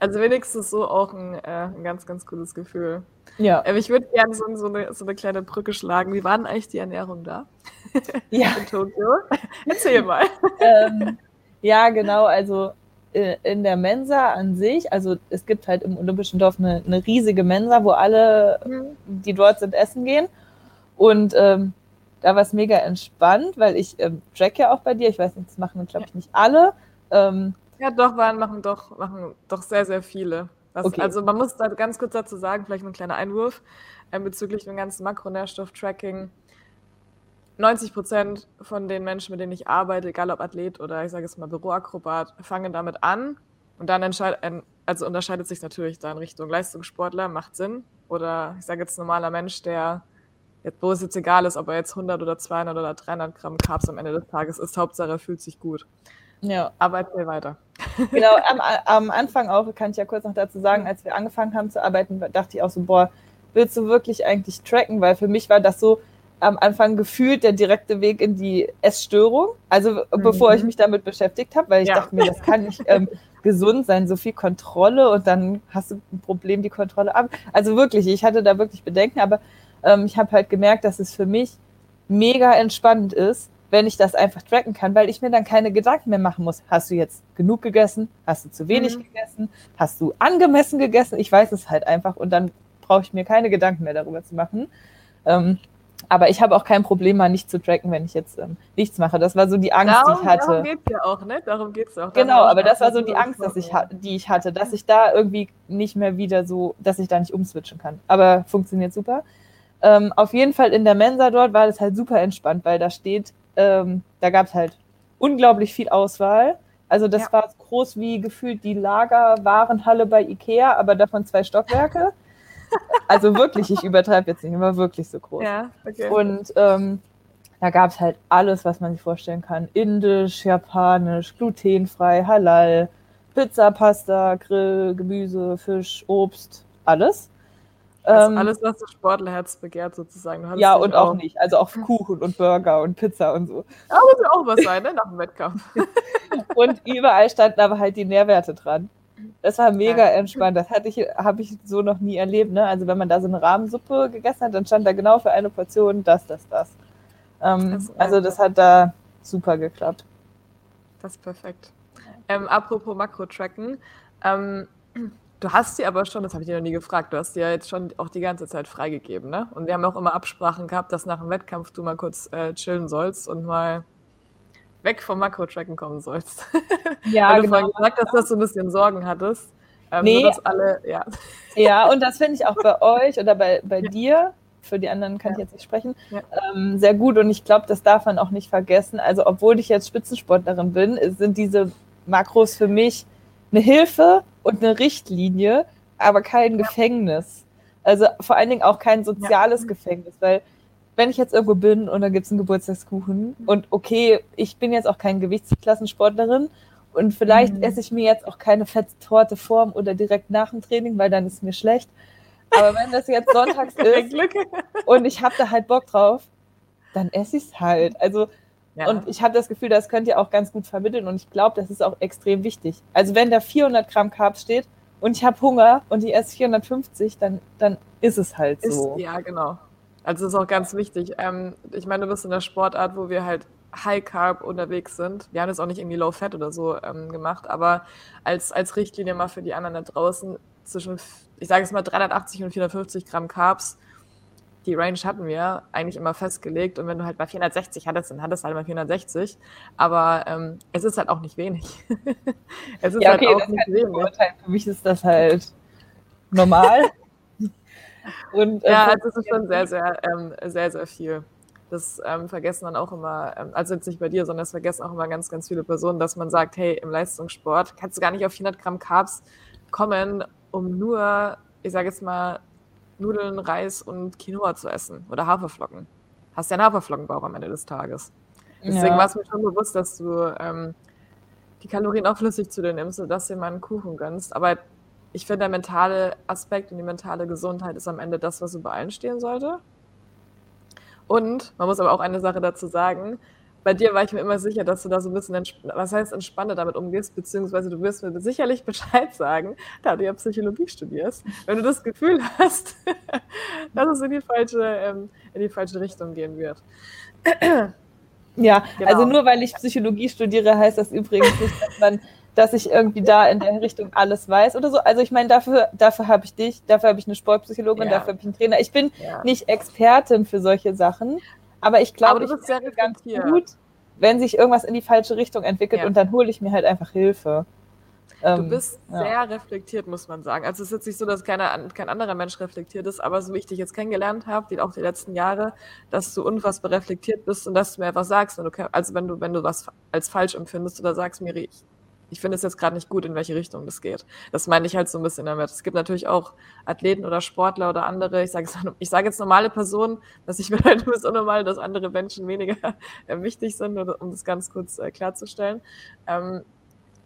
Also wenigstens so auch ein, äh, ein ganz, ganz cooles Gefühl. Ja. Ähm, ich würde gerne so, so, eine, so eine kleine Brücke schlagen. Wie war denn eigentlich die Ernährung da? Ja. In Tokio? Erzähl mal. Ähm, ja, genau. Also äh, in der Mensa an sich, also es gibt halt im Olympischen Dorf eine, eine riesige Mensa, wo alle, mhm. die dort sind, essen gehen. Und ähm, da war es mega entspannt, weil ich ähm, track ja auch bei dir. Ich weiß nicht, das machen, glaube ich, nicht alle. Ähm, ja, doch, waren, machen doch, machen doch sehr, sehr viele. Was, okay. Also man muss da ganz kurz dazu sagen, vielleicht ein kleiner Einwurf äh, bezüglich dem ganzen Makronährstoff-Tracking. 90 Prozent von den Menschen, mit denen ich arbeite, egal ob Athlet oder ich sage es mal Büroakrobat, fangen damit an und dann entscheidet, also unterscheidet sich natürlich da in Richtung Leistungssportler, macht Sinn. Oder ich sage jetzt normaler Mensch, der jetzt, wo es jetzt egal ist, ob er jetzt 100 oder 200 oder 300 Gramm Carbs am Ende des Tages isst, Hauptsache er fühlt sich gut. Ja. Aber erzähl weiter. Genau, am, am, Anfang auch, kann ich ja kurz noch dazu sagen, als wir angefangen haben zu arbeiten, dachte ich auch so, boah, willst du wirklich eigentlich tracken? Weil für mich war das so am Anfang gefühlt der direkte Weg in die Essstörung. Also mhm. bevor ich mich damit beschäftigt habe, weil ich ja. dachte mir, das kann nicht ähm, gesund sein, so viel Kontrolle und dann hast du ein Problem, die Kontrolle ab. Also wirklich, ich hatte da wirklich Bedenken, aber ähm, ich habe halt gemerkt, dass es für mich mega entspannend ist, wenn ich das einfach tracken kann, weil ich mir dann keine Gedanken mehr machen muss. Hast du jetzt genug gegessen? Hast du zu wenig mhm. gegessen? Hast du angemessen gegessen? Ich weiß es halt einfach und dann brauche ich mir keine Gedanken mehr darüber zu machen. Ähm, aber ich habe auch kein Problem, mal nicht zu tracken, wenn ich jetzt ähm, nichts mache. Das war so die Angst, darum, die ich hatte. Darum geht es ja auch, ne? Darum geht es auch. Genau, aber das war so die Angst, dass ich, die ich hatte, dass ich da irgendwie nicht mehr wieder so, dass ich da nicht umswitchen kann. Aber funktioniert super. Ähm, auf jeden Fall in der Mensa dort war das halt super entspannt, weil da steht, ähm, da gab es halt unglaublich viel Auswahl. Also das ja. war groß wie gefühlt die Lagerwarenhalle bei Ikea, aber davon zwei Stockwerke. Also wirklich, ich übertreibe jetzt nicht, war wirklich so groß. Ja, okay. Und ähm, da gab es halt alles, was man sich vorstellen kann. Indisch, japanisch, glutenfrei, halal, Pizza, Pasta, Grill, Gemüse, Fisch, Obst, alles. Also alles, was das Sportlerherz begehrt, sozusagen. Ja, und auch, auch, nicht. Also auch Kuchen und Burger und Pizza und so. Da muss ja auch was sein, ne? Nach dem Wettkampf. und überall standen aber halt die Nährwerte dran. Das war mega entspannt. Das hatte ich, habe ich so noch nie erlebt. Ne? Also wenn man da so eine Rahmensuppe gegessen hat, dann stand da genau für eine Portion das, das, das. Ähm, das also das hat da super geklappt. Das ist perfekt. Ähm, apropos Makro-Tracken. Ähm, du hast sie aber schon, das habe ich dir noch nie gefragt, du hast sie ja jetzt schon auch die ganze Zeit freigegeben, ne? Und wir haben auch immer Absprachen gehabt, dass nach dem Wettkampf du mal kurz äh, chillen sollst und mal weg vom Makro-Tracken kommen sollst. Ja, Weil du genau. gesagt hast, dass du ein bisschen Sorgen hattest. Ähm, nee. So, alle, ja. ja, und das finde ich auch bei euch oder bei, bei ja. dir, für die anderen kann ja. ich jetzt nicht sprechen, ja. ähm, sehr gut. Und ich glaube, das darf man auch nicht vergessen. Also, obwohl ich jetzt Spitzensportlerin bin, sind diese Makros für mich eine Hilfe und eine Richtlinie, aber kein Gefängnis. Also vor allen Dingen auch kein soziales Gefängnis, weil wenn ich jetzt irgendwo bin und da gibt es einen Geburtstagskuchen und okay, ich bin jetzt auch kein Gewichtsklassensportlerin und vielleicht mhm. esse ich mir jetzt auch keine Fetttorte vorm oder direkt nach dem Training, weil dann ist mir schlecht. Aber wenn das jetzt sonntags ist und ich habe da halt Bock drauf, dann esse ich es halt. Also ja. und ich habe das Gefühl, das könnt ihr auch ganz gut vermitteln und ich glaube, das ist auch extrem wichtig. Also wenn da 400 Gramm Carbs steht und ich habe Hunger und ich esse 450, dann, dann ist es halt so. Ist, ja, genau. Also das ist auch ganz wichtig. Ähm, ich meine, du bist in der Sportart, wo wir halt High Carb unterwegs sind. Wir haben das auch nicht irgendwie Low Fat oder so ähm, gemacht, aber als, als Richtlinie mal für die anderen da draußen zwischen, ich sage es mal, 380 und 450 Gramm Carbs, die Range hatten wir eigentlich immer festgelegt. Und wenn du halt mal 460 hattest, dann hattest du halt mal 460. Aber ähm, es ist halt auch nicht wenig. es ist ja, halt okay, halt auch nicht wenig. Für mich ist das halt normal. Und, äh, ja, also es ist schon sehr, sehr, ähm, sehr, sehr viel. Das ähm, vergessen dann auch immer, ähm, also jetzt nicht bei dir, sondern das vergessen auch immer ganz, ganz viele Personen, dass man sagt, hey, im Leistungssport kannst du gar nicht auf 400 Gramm Carbs kommen, um nur, ich sage jetzt mal, Nudeln, Reis und Quinoa zu essen oder Haferflocken. Hast ja einen Haferflockenbauch am Ende des Tages. Deswegen ja. war es mir schon bewusst, dass du ähm, die Kalorien auch flüssig zu dir nimmst, sodass du dir mal einen Kuchen gönnst. Aber ich finde, der mentale Aspekt und die mentale Gesundheit ist am Ende das, was über allen stehen sollte. Und man muss aber auch eine Sache dazu sagen, bei dir war ich mir immer sicher, dass du da so ein bisschen, was heißt entspannter damit umgehst, beziehungsweise du wirst mir sicherlich Bescheid sagen, da du ja Psychologie studierst, wenn du das Gefühl hast, dass es in die falsche, ähm, in die falsche Richtung gehen wird. Ja, genau. also nur weil ich Psychologie studiere, heißt das übrigens nicht, dass man dass ich irgendwie da in der Richtung alles weiß oder so. Also ich meine, dafür, dafür habe ich dich, dafür habe ich eine Sportpsychologin, ja. dafür habe ich einen Trainer. Ich bin ja. nicht Expertin für solche Sachen, aber ich glaube, ich bin ganz gut, wenn sich irgendwas in die falsche Richtung entwickelt ja. und dann hole ich mir halt einfach Hilfe. Du ähm, bist ja. sehr reflektiert, muss man sagen. Also es ist jetzt nicht so, dass keiner, kein anderer Mensch reflektiert ist, aber so wie ich dich jetzt kennengelernt habe, auch die letzten Jahre, dass du unfassbar reflektiert bist und dass du mir einfach sagst, wenn du, also wenn du, wenn du was als falsch empfindest oder sagst, Miri, ich, ich finde es jetzt gerade nicht gut, in welche Richtung das geht. Das meine ich halt so ein bisschen damit. Es gibt natürlich auch Athleten oder Sportler oder andere, ich sage ich sage jetzt normale Personen, dass ich mir halt so normal, dass andere Menschen weniger wichtig sind, um das ganz kurz äh, klarzustellen. Ähm,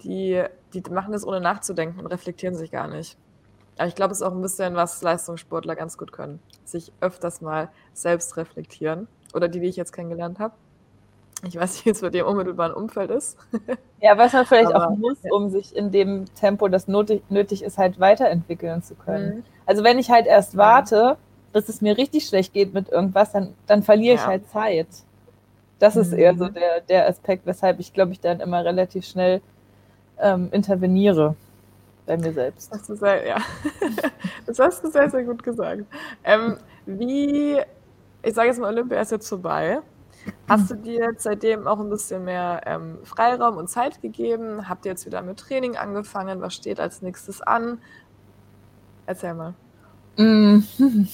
die, die machen das ohne nachzudenken und reflektieren sich gar nicht. Aber ich glaube, es ist auch ein bisschen, was Leistungssportler ganz gut können. Sich öfters mal selbst reflektieren. Oder die, die ich jetzt kennengelernt habe. Ich weiß nicht, wie es bei dir im unmittelbaren Umfeld ist. Ja, was man vielleicht Aber, auch muss, um sich in dem Tempo, das nötig, nötig ist, halt weiterentwickeln zu können. Mhm. Also wenn ich halt erst warte, bis es mir richtig schlecht geht mit irgendwas, dann, dann verliere ja. ich halt Zeit. Das mhm. ist eher so der, der Aspekt, weshalb ich, glaube ich, dann immer relativ schnell ähm, interveniere bei mir selbst. Das, sehr, ja. das hast du sehr, sehr gut gesagt. Ähm, wie, ich sage jetzt mal, Olympia ist jetzt vorbei. Hast du dir seitdem auch ein bisschen mehr ähm, Freiraum und Zeit gegeben? Habt ihr jetzt wieder mit Training angefangen? Was steht als nächstes an? Erzähl mal. Mm.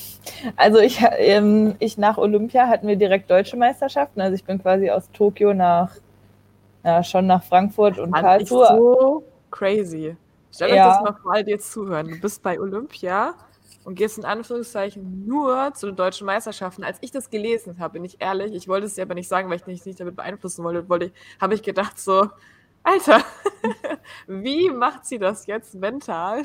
Also ich, ähm, ich nach Olympia hatten wir direkt deutsche Meisterschaften. Also ich bin quasi aus Tokio nach ja, schon nach Frankfurt und Fand Karlsruhe. so crazy. Stell ja. euch das mal vor, all jetzt zuhören. Du bist bei Olympia und gehst in Anführungszeichen nur zu den deutschen Meisterschaften. Als ich das gelesen habe, bin ich ehrlich, ich wollte es dir aber nicht sagen, weil ich dich nicht damit beeinflussen wollte, wollte habe ich gedacht so, Alter, wie macht sie das jetzt mental?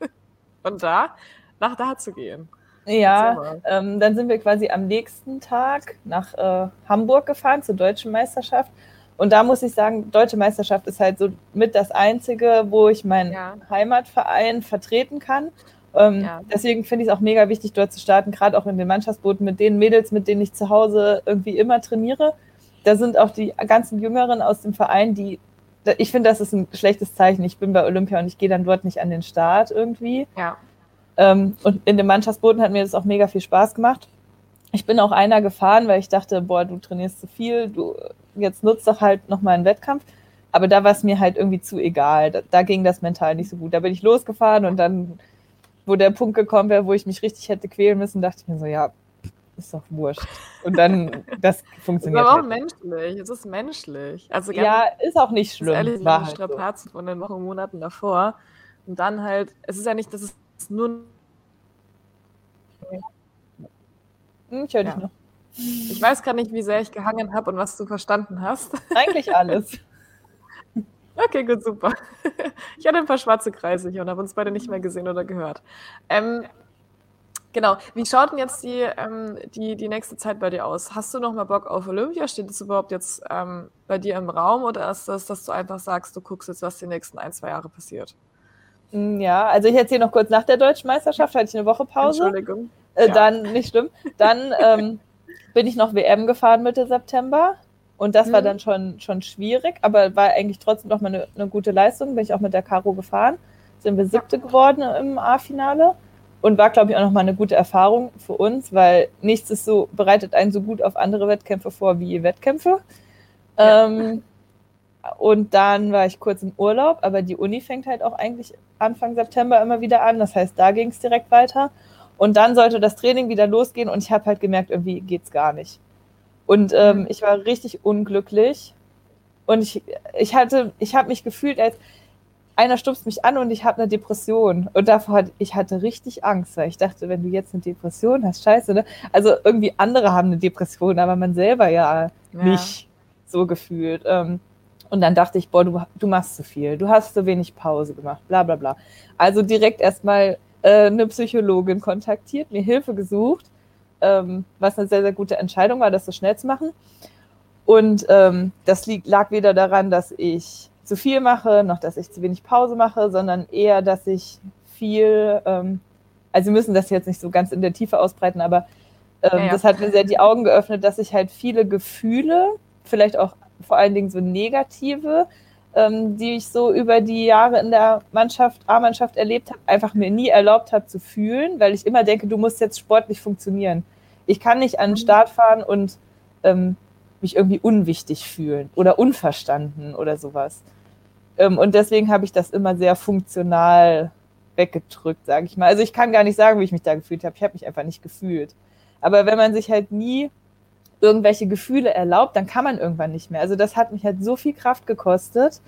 und da, nach da zu gehen. Ja, ähm, dann sind wir quasi am nächsten Tag nach äh, Hamburg gefahren zur deutschen Meisterschaft und da muss ich sagen, Deutsche Meisterschaft ist halt so mit das Einzige, wo ich meinen ja. Heimatverein vertreten kann. Ähm, ja. Deswegen finde ich es auch mega wichtig, dort zu starten, gerade auch in den Mannschaftsbooten mit den Mädels, mit denen ich zu Hause irgendwie immer trainiere. Da sind auch die ganzen Jüngeren aus dem Verein, die, ich finde, das ist ein schlechtes Zeichen. Ich bin bei Olympia und ich gehe dann dort nicht an den Start irgendwie. Ja. Ähm, und in den Mannschaftsbooten hat mir das auch mega viel Spaß gemacht. Ich bin auch einer gefahren, weil ich dachte, boah, du trainierst zu viel, du jetzt nutzt doch halt nochmal einen Wettkampf. Aber da war es mir halt irgendwie zu egal. Da, da, ging das mental nicht so gut. Da bin ich losgefahren und dann, wo der Punkt gekommen wäre, wo ich mich richtig hätte quälen müssen, dachte ich mir so, ja, ist doch wurscht. Und dann, das funktioniert. Das ist aber auch halt menschlich. Es ist menschlich. Also ja, ist auch nicht schlimm. Ehrlich, war halt Strapazen so. von den Wochen und Monaten davor. Und dann halt, es ist ja nicht, das ist nur. Hm, ich höre dich ja. noch. Ich weiß gar nicht, wie sehr ich gehangen habe und was du verstanden hast. Eigentlich alles. Okay, gut, super. Ich hatte ein paar schwarze Kreise hier und habe uns beide nicht mehr gesehen oder gehört. Ähm, genau, wie schaut denn jetzt die, ähm, die, die nächste Zeit bei dir aus? Hast du noch mal Bock auf Olympia? Steht das überhaupt jetzt ähm, bei dir im Raum oder ist das, dass du einfach sagst, du guckst jetzt, was die nächsten ein, zwei Jahre passiert? Hm, ja, also ich erzähle noch kurz nach der Deutschen Meisterschaft, hatte ich eine Woche Pause. Entschuldigung. Äh, ja. Dann, nicht schlimm. Dann ähm, bin ich noch WM gefahren Mitte September. Und das mhm. war dann schon, schon schwierig, aber war eigentlich trotzdem noch mal eine, eine, gute Leistung. Bin ich auch mit der Caro gefahren. Sind wir siebte geworden im A-Finale. Und war, glaube ich, auch noch mal eine gute Erfahrung für uns, weil nichts ist so, bereitet einen so gut auf andere Wettkämpfe vor wie Wettkämpfe. Ja. Ähm, und dann war ich kurz im Urlaub, aber die Uni fängt halt auch eigentlich Anfang September immer wieder an. Das heißt, da ging es direkt weiter. Und dann sollte das Training wieder losgehen und ich habe halt gemerkt, irgendwie geht es gar nicht. Und ähm, mhm. ich war richtig unglücklich. Und ich, ich hatte, ich habe mich gefühlt, als einer stupst mich an und ich habe eine Depression. Und davor hatte ich hatte richtig Angst, weil ich dachte, wenn du jetzt eine Depression hast, scheiße, ne? Also irgendwie andere haben eine Depression, aber man selber ja, ja. nicht so gefühlt. Ähm, und dann dachte ich, boah, du, du machst zu viel, du hast zu wenig Pause gemacht, bla bla bla. Also direkt erstmal äh, eine Psychologin kontaktiert, mir Hilfe gesucht, ähm, was eine sehr, sehr gute Entscheidung war, das so schnell zu machen. Und ähm, das liegt, lag weder daran, dass ich zu viel mache, noch dass ich zu wenig Pause mache, sondern eher, dass ich viel, ähm, also wir müssen das jetzt nicht so ganz in der Tiefe ausbreiten, aber ähm, ja, ja. das hat mir sehr die Augen geöffnet, dass ich halt viele Gefühle, vielleicht auch vor allen Dingen so negative, ähm, die ich so über die Jahre in der Mannschaft, A-Mannschaft erlebt habe, einfach mir nie erlaubt habe zu fühlen, weil ich immer denke, du musst jetzt sportlich funktionieren. Ich kann nicht an den mhm. Start fahren und ähm, mich irgendwie unwichtig fühlen oder unverstanden oder sowas. Ähm, und deswegen habe ich das immer sehr funktional weggedrückt, sage ich mal. Also ich kann gar nicht sagen, wie ich mich da gefühlt habe. Ich habe mich einfach nicht gefühlt. Aber wenn man sich halt nie irgendwelche Gefühle erlaubt, dann kann man irgendwann nicht mehr. Also das hat mich halt so viel Kraft gekostet.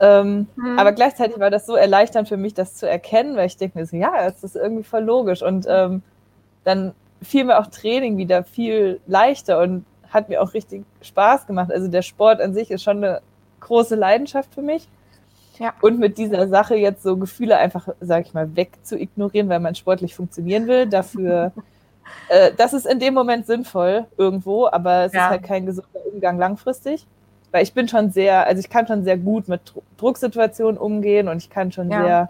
Ähm, hm. Aber gleichzeitig war das so erleichternd für mich, das zu erkennen, weil ich denke mir so, ja, das ist irgendwie voll logisch. Und ähm, dann fiel mir auch Training wieder viel leichter und hat mir auch richtig Spaß gemacht. Also der Sport an sich ist schon eine große Leidenschaft für mich. Ja. Und mit dieser Sache jetzt so Gefühle einfach, sag ich mal, weg zu ignorieren, weil man sportlich funktionieren will, dafür, äh, das ist in dem Moment sinnvoll irgendwo, aber es ja. ist halt kein gesunder Umgang langfristig. Weil ich bin schon sehr, also ich kann schon sehr gut mit Drucksituationen umgehen und ich kann schon ja. sehr,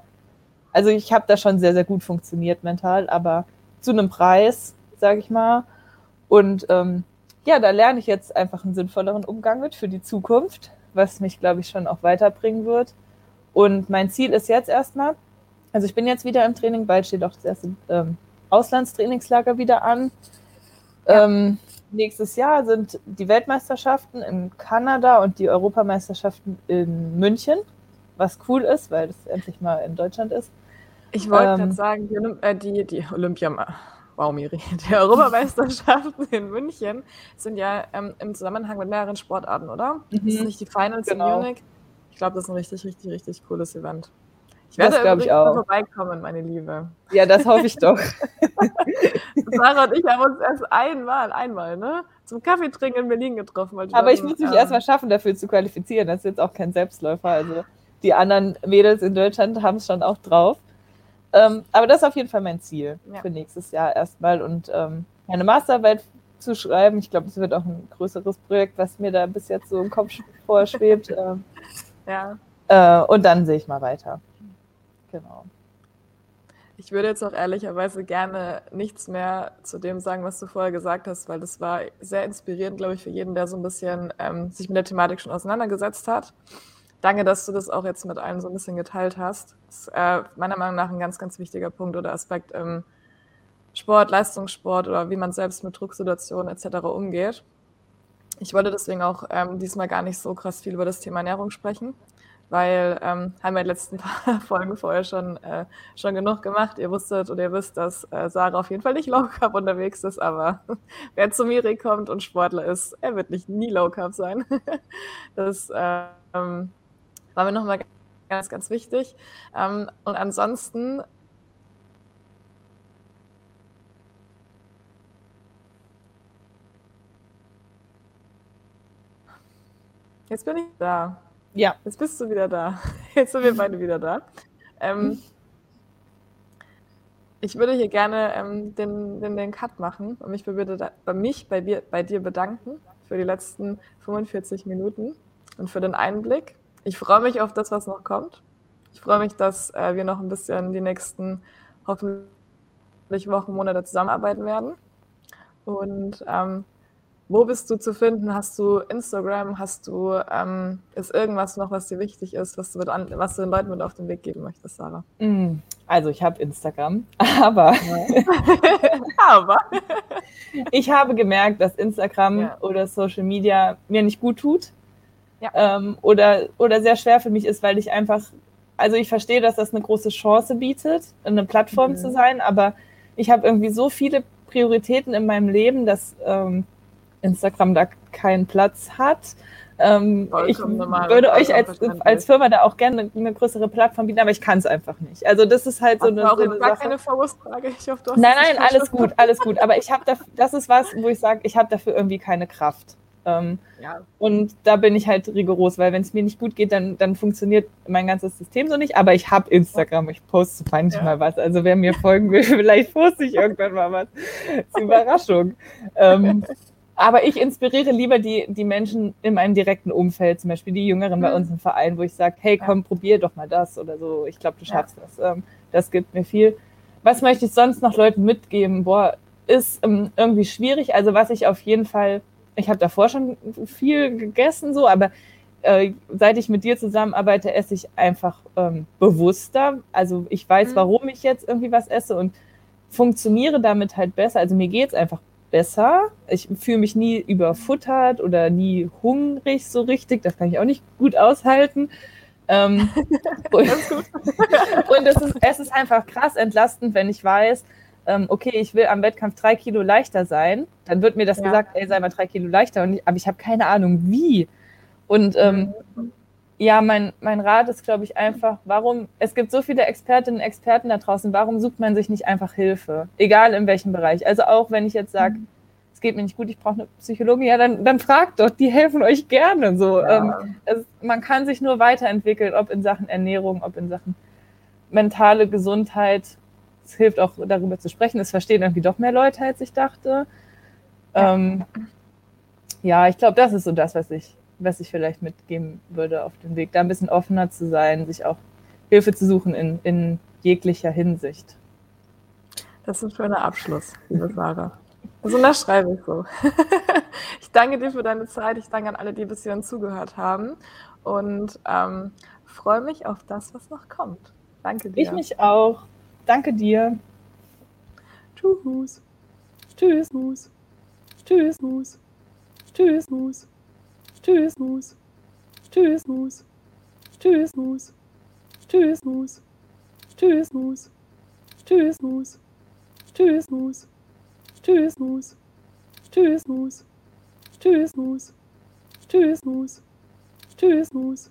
also ich habe da schon sehr, sehr gut funktioniert mental, aber zu einem Preis, sage ich mal. Und ähm, ja, da lerne ich jetzt einfach einen sinnvolleren Umgang mit für die Zukunft, was mich, glaube ich, schon auch weiterbringen wird. Und mein Ziel ist jetzt erstmal, also ich bin jetzt wieder im Training, bald steht auch das erste ähm, Auslandstrainingslager wieder an. Ja. Ähm, nächstes Jahr sind die Weltmeisterschaften in Kanada und die Europameisterschaften in München, was cool ist, weil das endlich mal in Deutschland ist. Ich wollte ähm, gerade sagen, die, äh, die, die Olympia, wow, Miri, die Europameisterschaften in München sind ja ähm, im Zusammenhang mit mehreren Sportarten, oder? Mhm. Das sind nicht die Finals genau. in Munich. Ich glaube, das ist ein richtig, richtig, richtig cooles Event. Ich werde das ich auch. vorbeikommen, meine Liebe. Ja, das hoffe ich doch. Sarah und ich haben uns erst einmal, einmal, ne, zum Kaffee trinken in Berlin getroffen. Aber ich muss mich ähm, erstmal schaffen, dafür zu qualifizieren. Das ist jetzt auch kein Selbstläufer. Also die anderen Mädels in Deutschland haben es schon auch drauf. Ähm, aber das ist auf jeden Fall mein Ziel ja. für nächstes Jahr erstmal. Und ähm, meine Masterarbeit zu schreiben. Ich glaube, es wird auch ein größeres Projekt, was mir da bis jetzt so im Kopf vorschwebt. ähm, ja. Äh, und dann sehe ich mal weiter. Genau. Ich würde jetzt auch ehrlicherweise gerne nichts mehr zu dem sagen, was du vorher gesagt hast, weil das war sehr inspirierend, glaube ich, für jeden, der so ein bisschen ähm, sich mit der Thematik schon auseinandergesetzt hat. Danke, dass du das auch jetzt mit allen so ein bisschen geteilt hast. Das ist äh, meiner Meinung nach ein ganz, ganz wichtiger Punkt oder Aspekt im Sport, Leistungssport oder wie man selbst mit Drucksituationen etc. umgeht. Ich wollte deswegen auch ähm, diesmal gar nicht so krass viel über das Thema Ernährung sprechen, weil ähm, haben wir in den letzten paar Folgen vorher schon, äh, schon genug gemacht. Ihr wusstet oder ihr wisst, dass äh, Sarah auf jeden Fall nicht Low Carb unterwegs ist, aber wer zu Miri kommt und Sportler ist, er wird nicht nie Low Carb sein. das ähm, war mir nochmal ganz, ganz wichtig. Ähm, und ansonsten Jetzt bin ich da. Ja. Jetzt bist du wieder da. Jetzt sind wir beide wieder da. Ähm, ich würde hier gerne ähm, den, den, den Cut machen und mich bei, bei mich bei dir, bei dir bedanken für die letzten 45 Minuten und für den Einblick. Ich freue mich auf das, was noch kommt. Ich freue mich, dass äh, wir noch ein bisschen die nächsten hoffentlich Wochen, Monate zusammenarbeiten werden. Und ähm, wo bist du zu finden? Hast du Instagram? Hast du, ähm, ist irgendwas noch, was dir wichtig ist, was du, an, was du den Leuten mit auf den Weg geben möchtest, Sarah? Mm, also ich habe Instagram, aber, aber ich habe gemerkt, dass Instagram ja. oder Social Media mir nicht gut tut ja. ähm, oder, oder sehr schwer für mich ist, weil ich einfach, also ich verstehe, dass das eine große Chance bietet, eine Plattform mhm. zu sein, aber ich habe irgendwie so viele Prioritäten in meinem Leben, dass ähm, Instagram da keinen Platz hat. Ähm, ich würde euch als, als Firma da auch gerne eine, größere Plattform bieten, aber ich kann es einfach nicht. Also das ist halt so eine, so eine gar Sache. keine Vorwurfsfrage. Ich hoffe, du hast nein, nein, alles gut, alles gut. Aber ich habe da, das ist was, wo ich sage, ich habe dafür irgendwie keine Kraft. Ähm, ja. Und da bin ich halt rigoros, weil wenn es mir nicht gut geht, dann, dann funktioniert mein ganzes System so nicht. Aber ich habe Instagram, ich poste manchmal ja. was. Also wer mir folgen will, vielleicht poste ich irgendwann mal was. Das Überraschung. ähm, aber ich inspiriere lieber die, die Menschen in meinem direkten Umfeld, zum Beispiel die Jüngeren bei mhm. uns im Verein, wo ich sage, hey, komm, probier doch mal das oder so. Ich glaube, du schaffst ja. das. Ähm, das gibt mir viel. Was möchte ich sonst noch Leuten mitgeben? Boah, ist ähm, irgendwie schwierig. Also was ich auf jeden Fall, ich habe davor schon viel gegessen, so, aber äh, seit ich mit dir zusammenarbeite, esse ich einfach ähm, bewusster. Also ich weiß, mhm. warum ich jetzt irgendwie was esse und funktioniere damit halt besser. Also mir geht es einfach besser. Ich fühle mich nie überfuttert oder nie hungrig so richtig. Das kann ich auch nicht gut aushalten. Ähm, und und es, ist, es ist einfach krass entlastend, wenn ich weiß, ähm, okay, ich will am Wettkampf drei Kilo leichter sein. Dann wird mir das ja. gesagt, ey, sei mal drei Kilo leichter. Ich, aber ich habe keine Ahnung, wie. Und ähm, mhm. ja, mein, mein Rat ist, glaube ich, einfach, warum, es gibt so viele Expertinnen und Experten da draußen, warum sucht man sich nicht einfach Hilfe? Egal in welchem Bereich. Also auch wenn ich jetzt sage, mhm es geht mir nicht gut, ich brauche eine Psychologin, ja, dann, dann fragt doch, die helfen euch gerne. So. Ja. Ähm, es, man kann sich nur weiterentwickeln, ob in Sachen Ernährung, ob in Sachen mentale Gesundheit. Es hilft auch darüber zu sprechen. Es verstehen irgendwie doch mehr Leute, als ich dachte. Ja, ähm, ja ich glaube, das ist so das, was ich, was ich vielleicht mitgeben würde auf dem Weg, da ein bisschen offener zu sein, sich auch Hilfe zu suchen in, in jeglicher Hinsicht. Das ist ein schöner Abschluss, liebe Sarah. Also das schreibe ich so. ich danke dir für deine Zeit. Ich danke an alle, die bis hierhin zugehört haben. Und ähm, freue mich auf das, was noch kommt. Danke dir. Ich mich auch. Danke dir. Tschüss. Tschüss. Tschüss. Tschüss. Tschüss. Tschüss. Tschüss. Tschüss. Tschüss. Tschüss. Tschüss. Tschüss. Tschüss. Tschüss. Tschüss, Mus. Tschüss, Mus. Tschüss, Mus. Tschüss, Mus. Tschüss, Mus.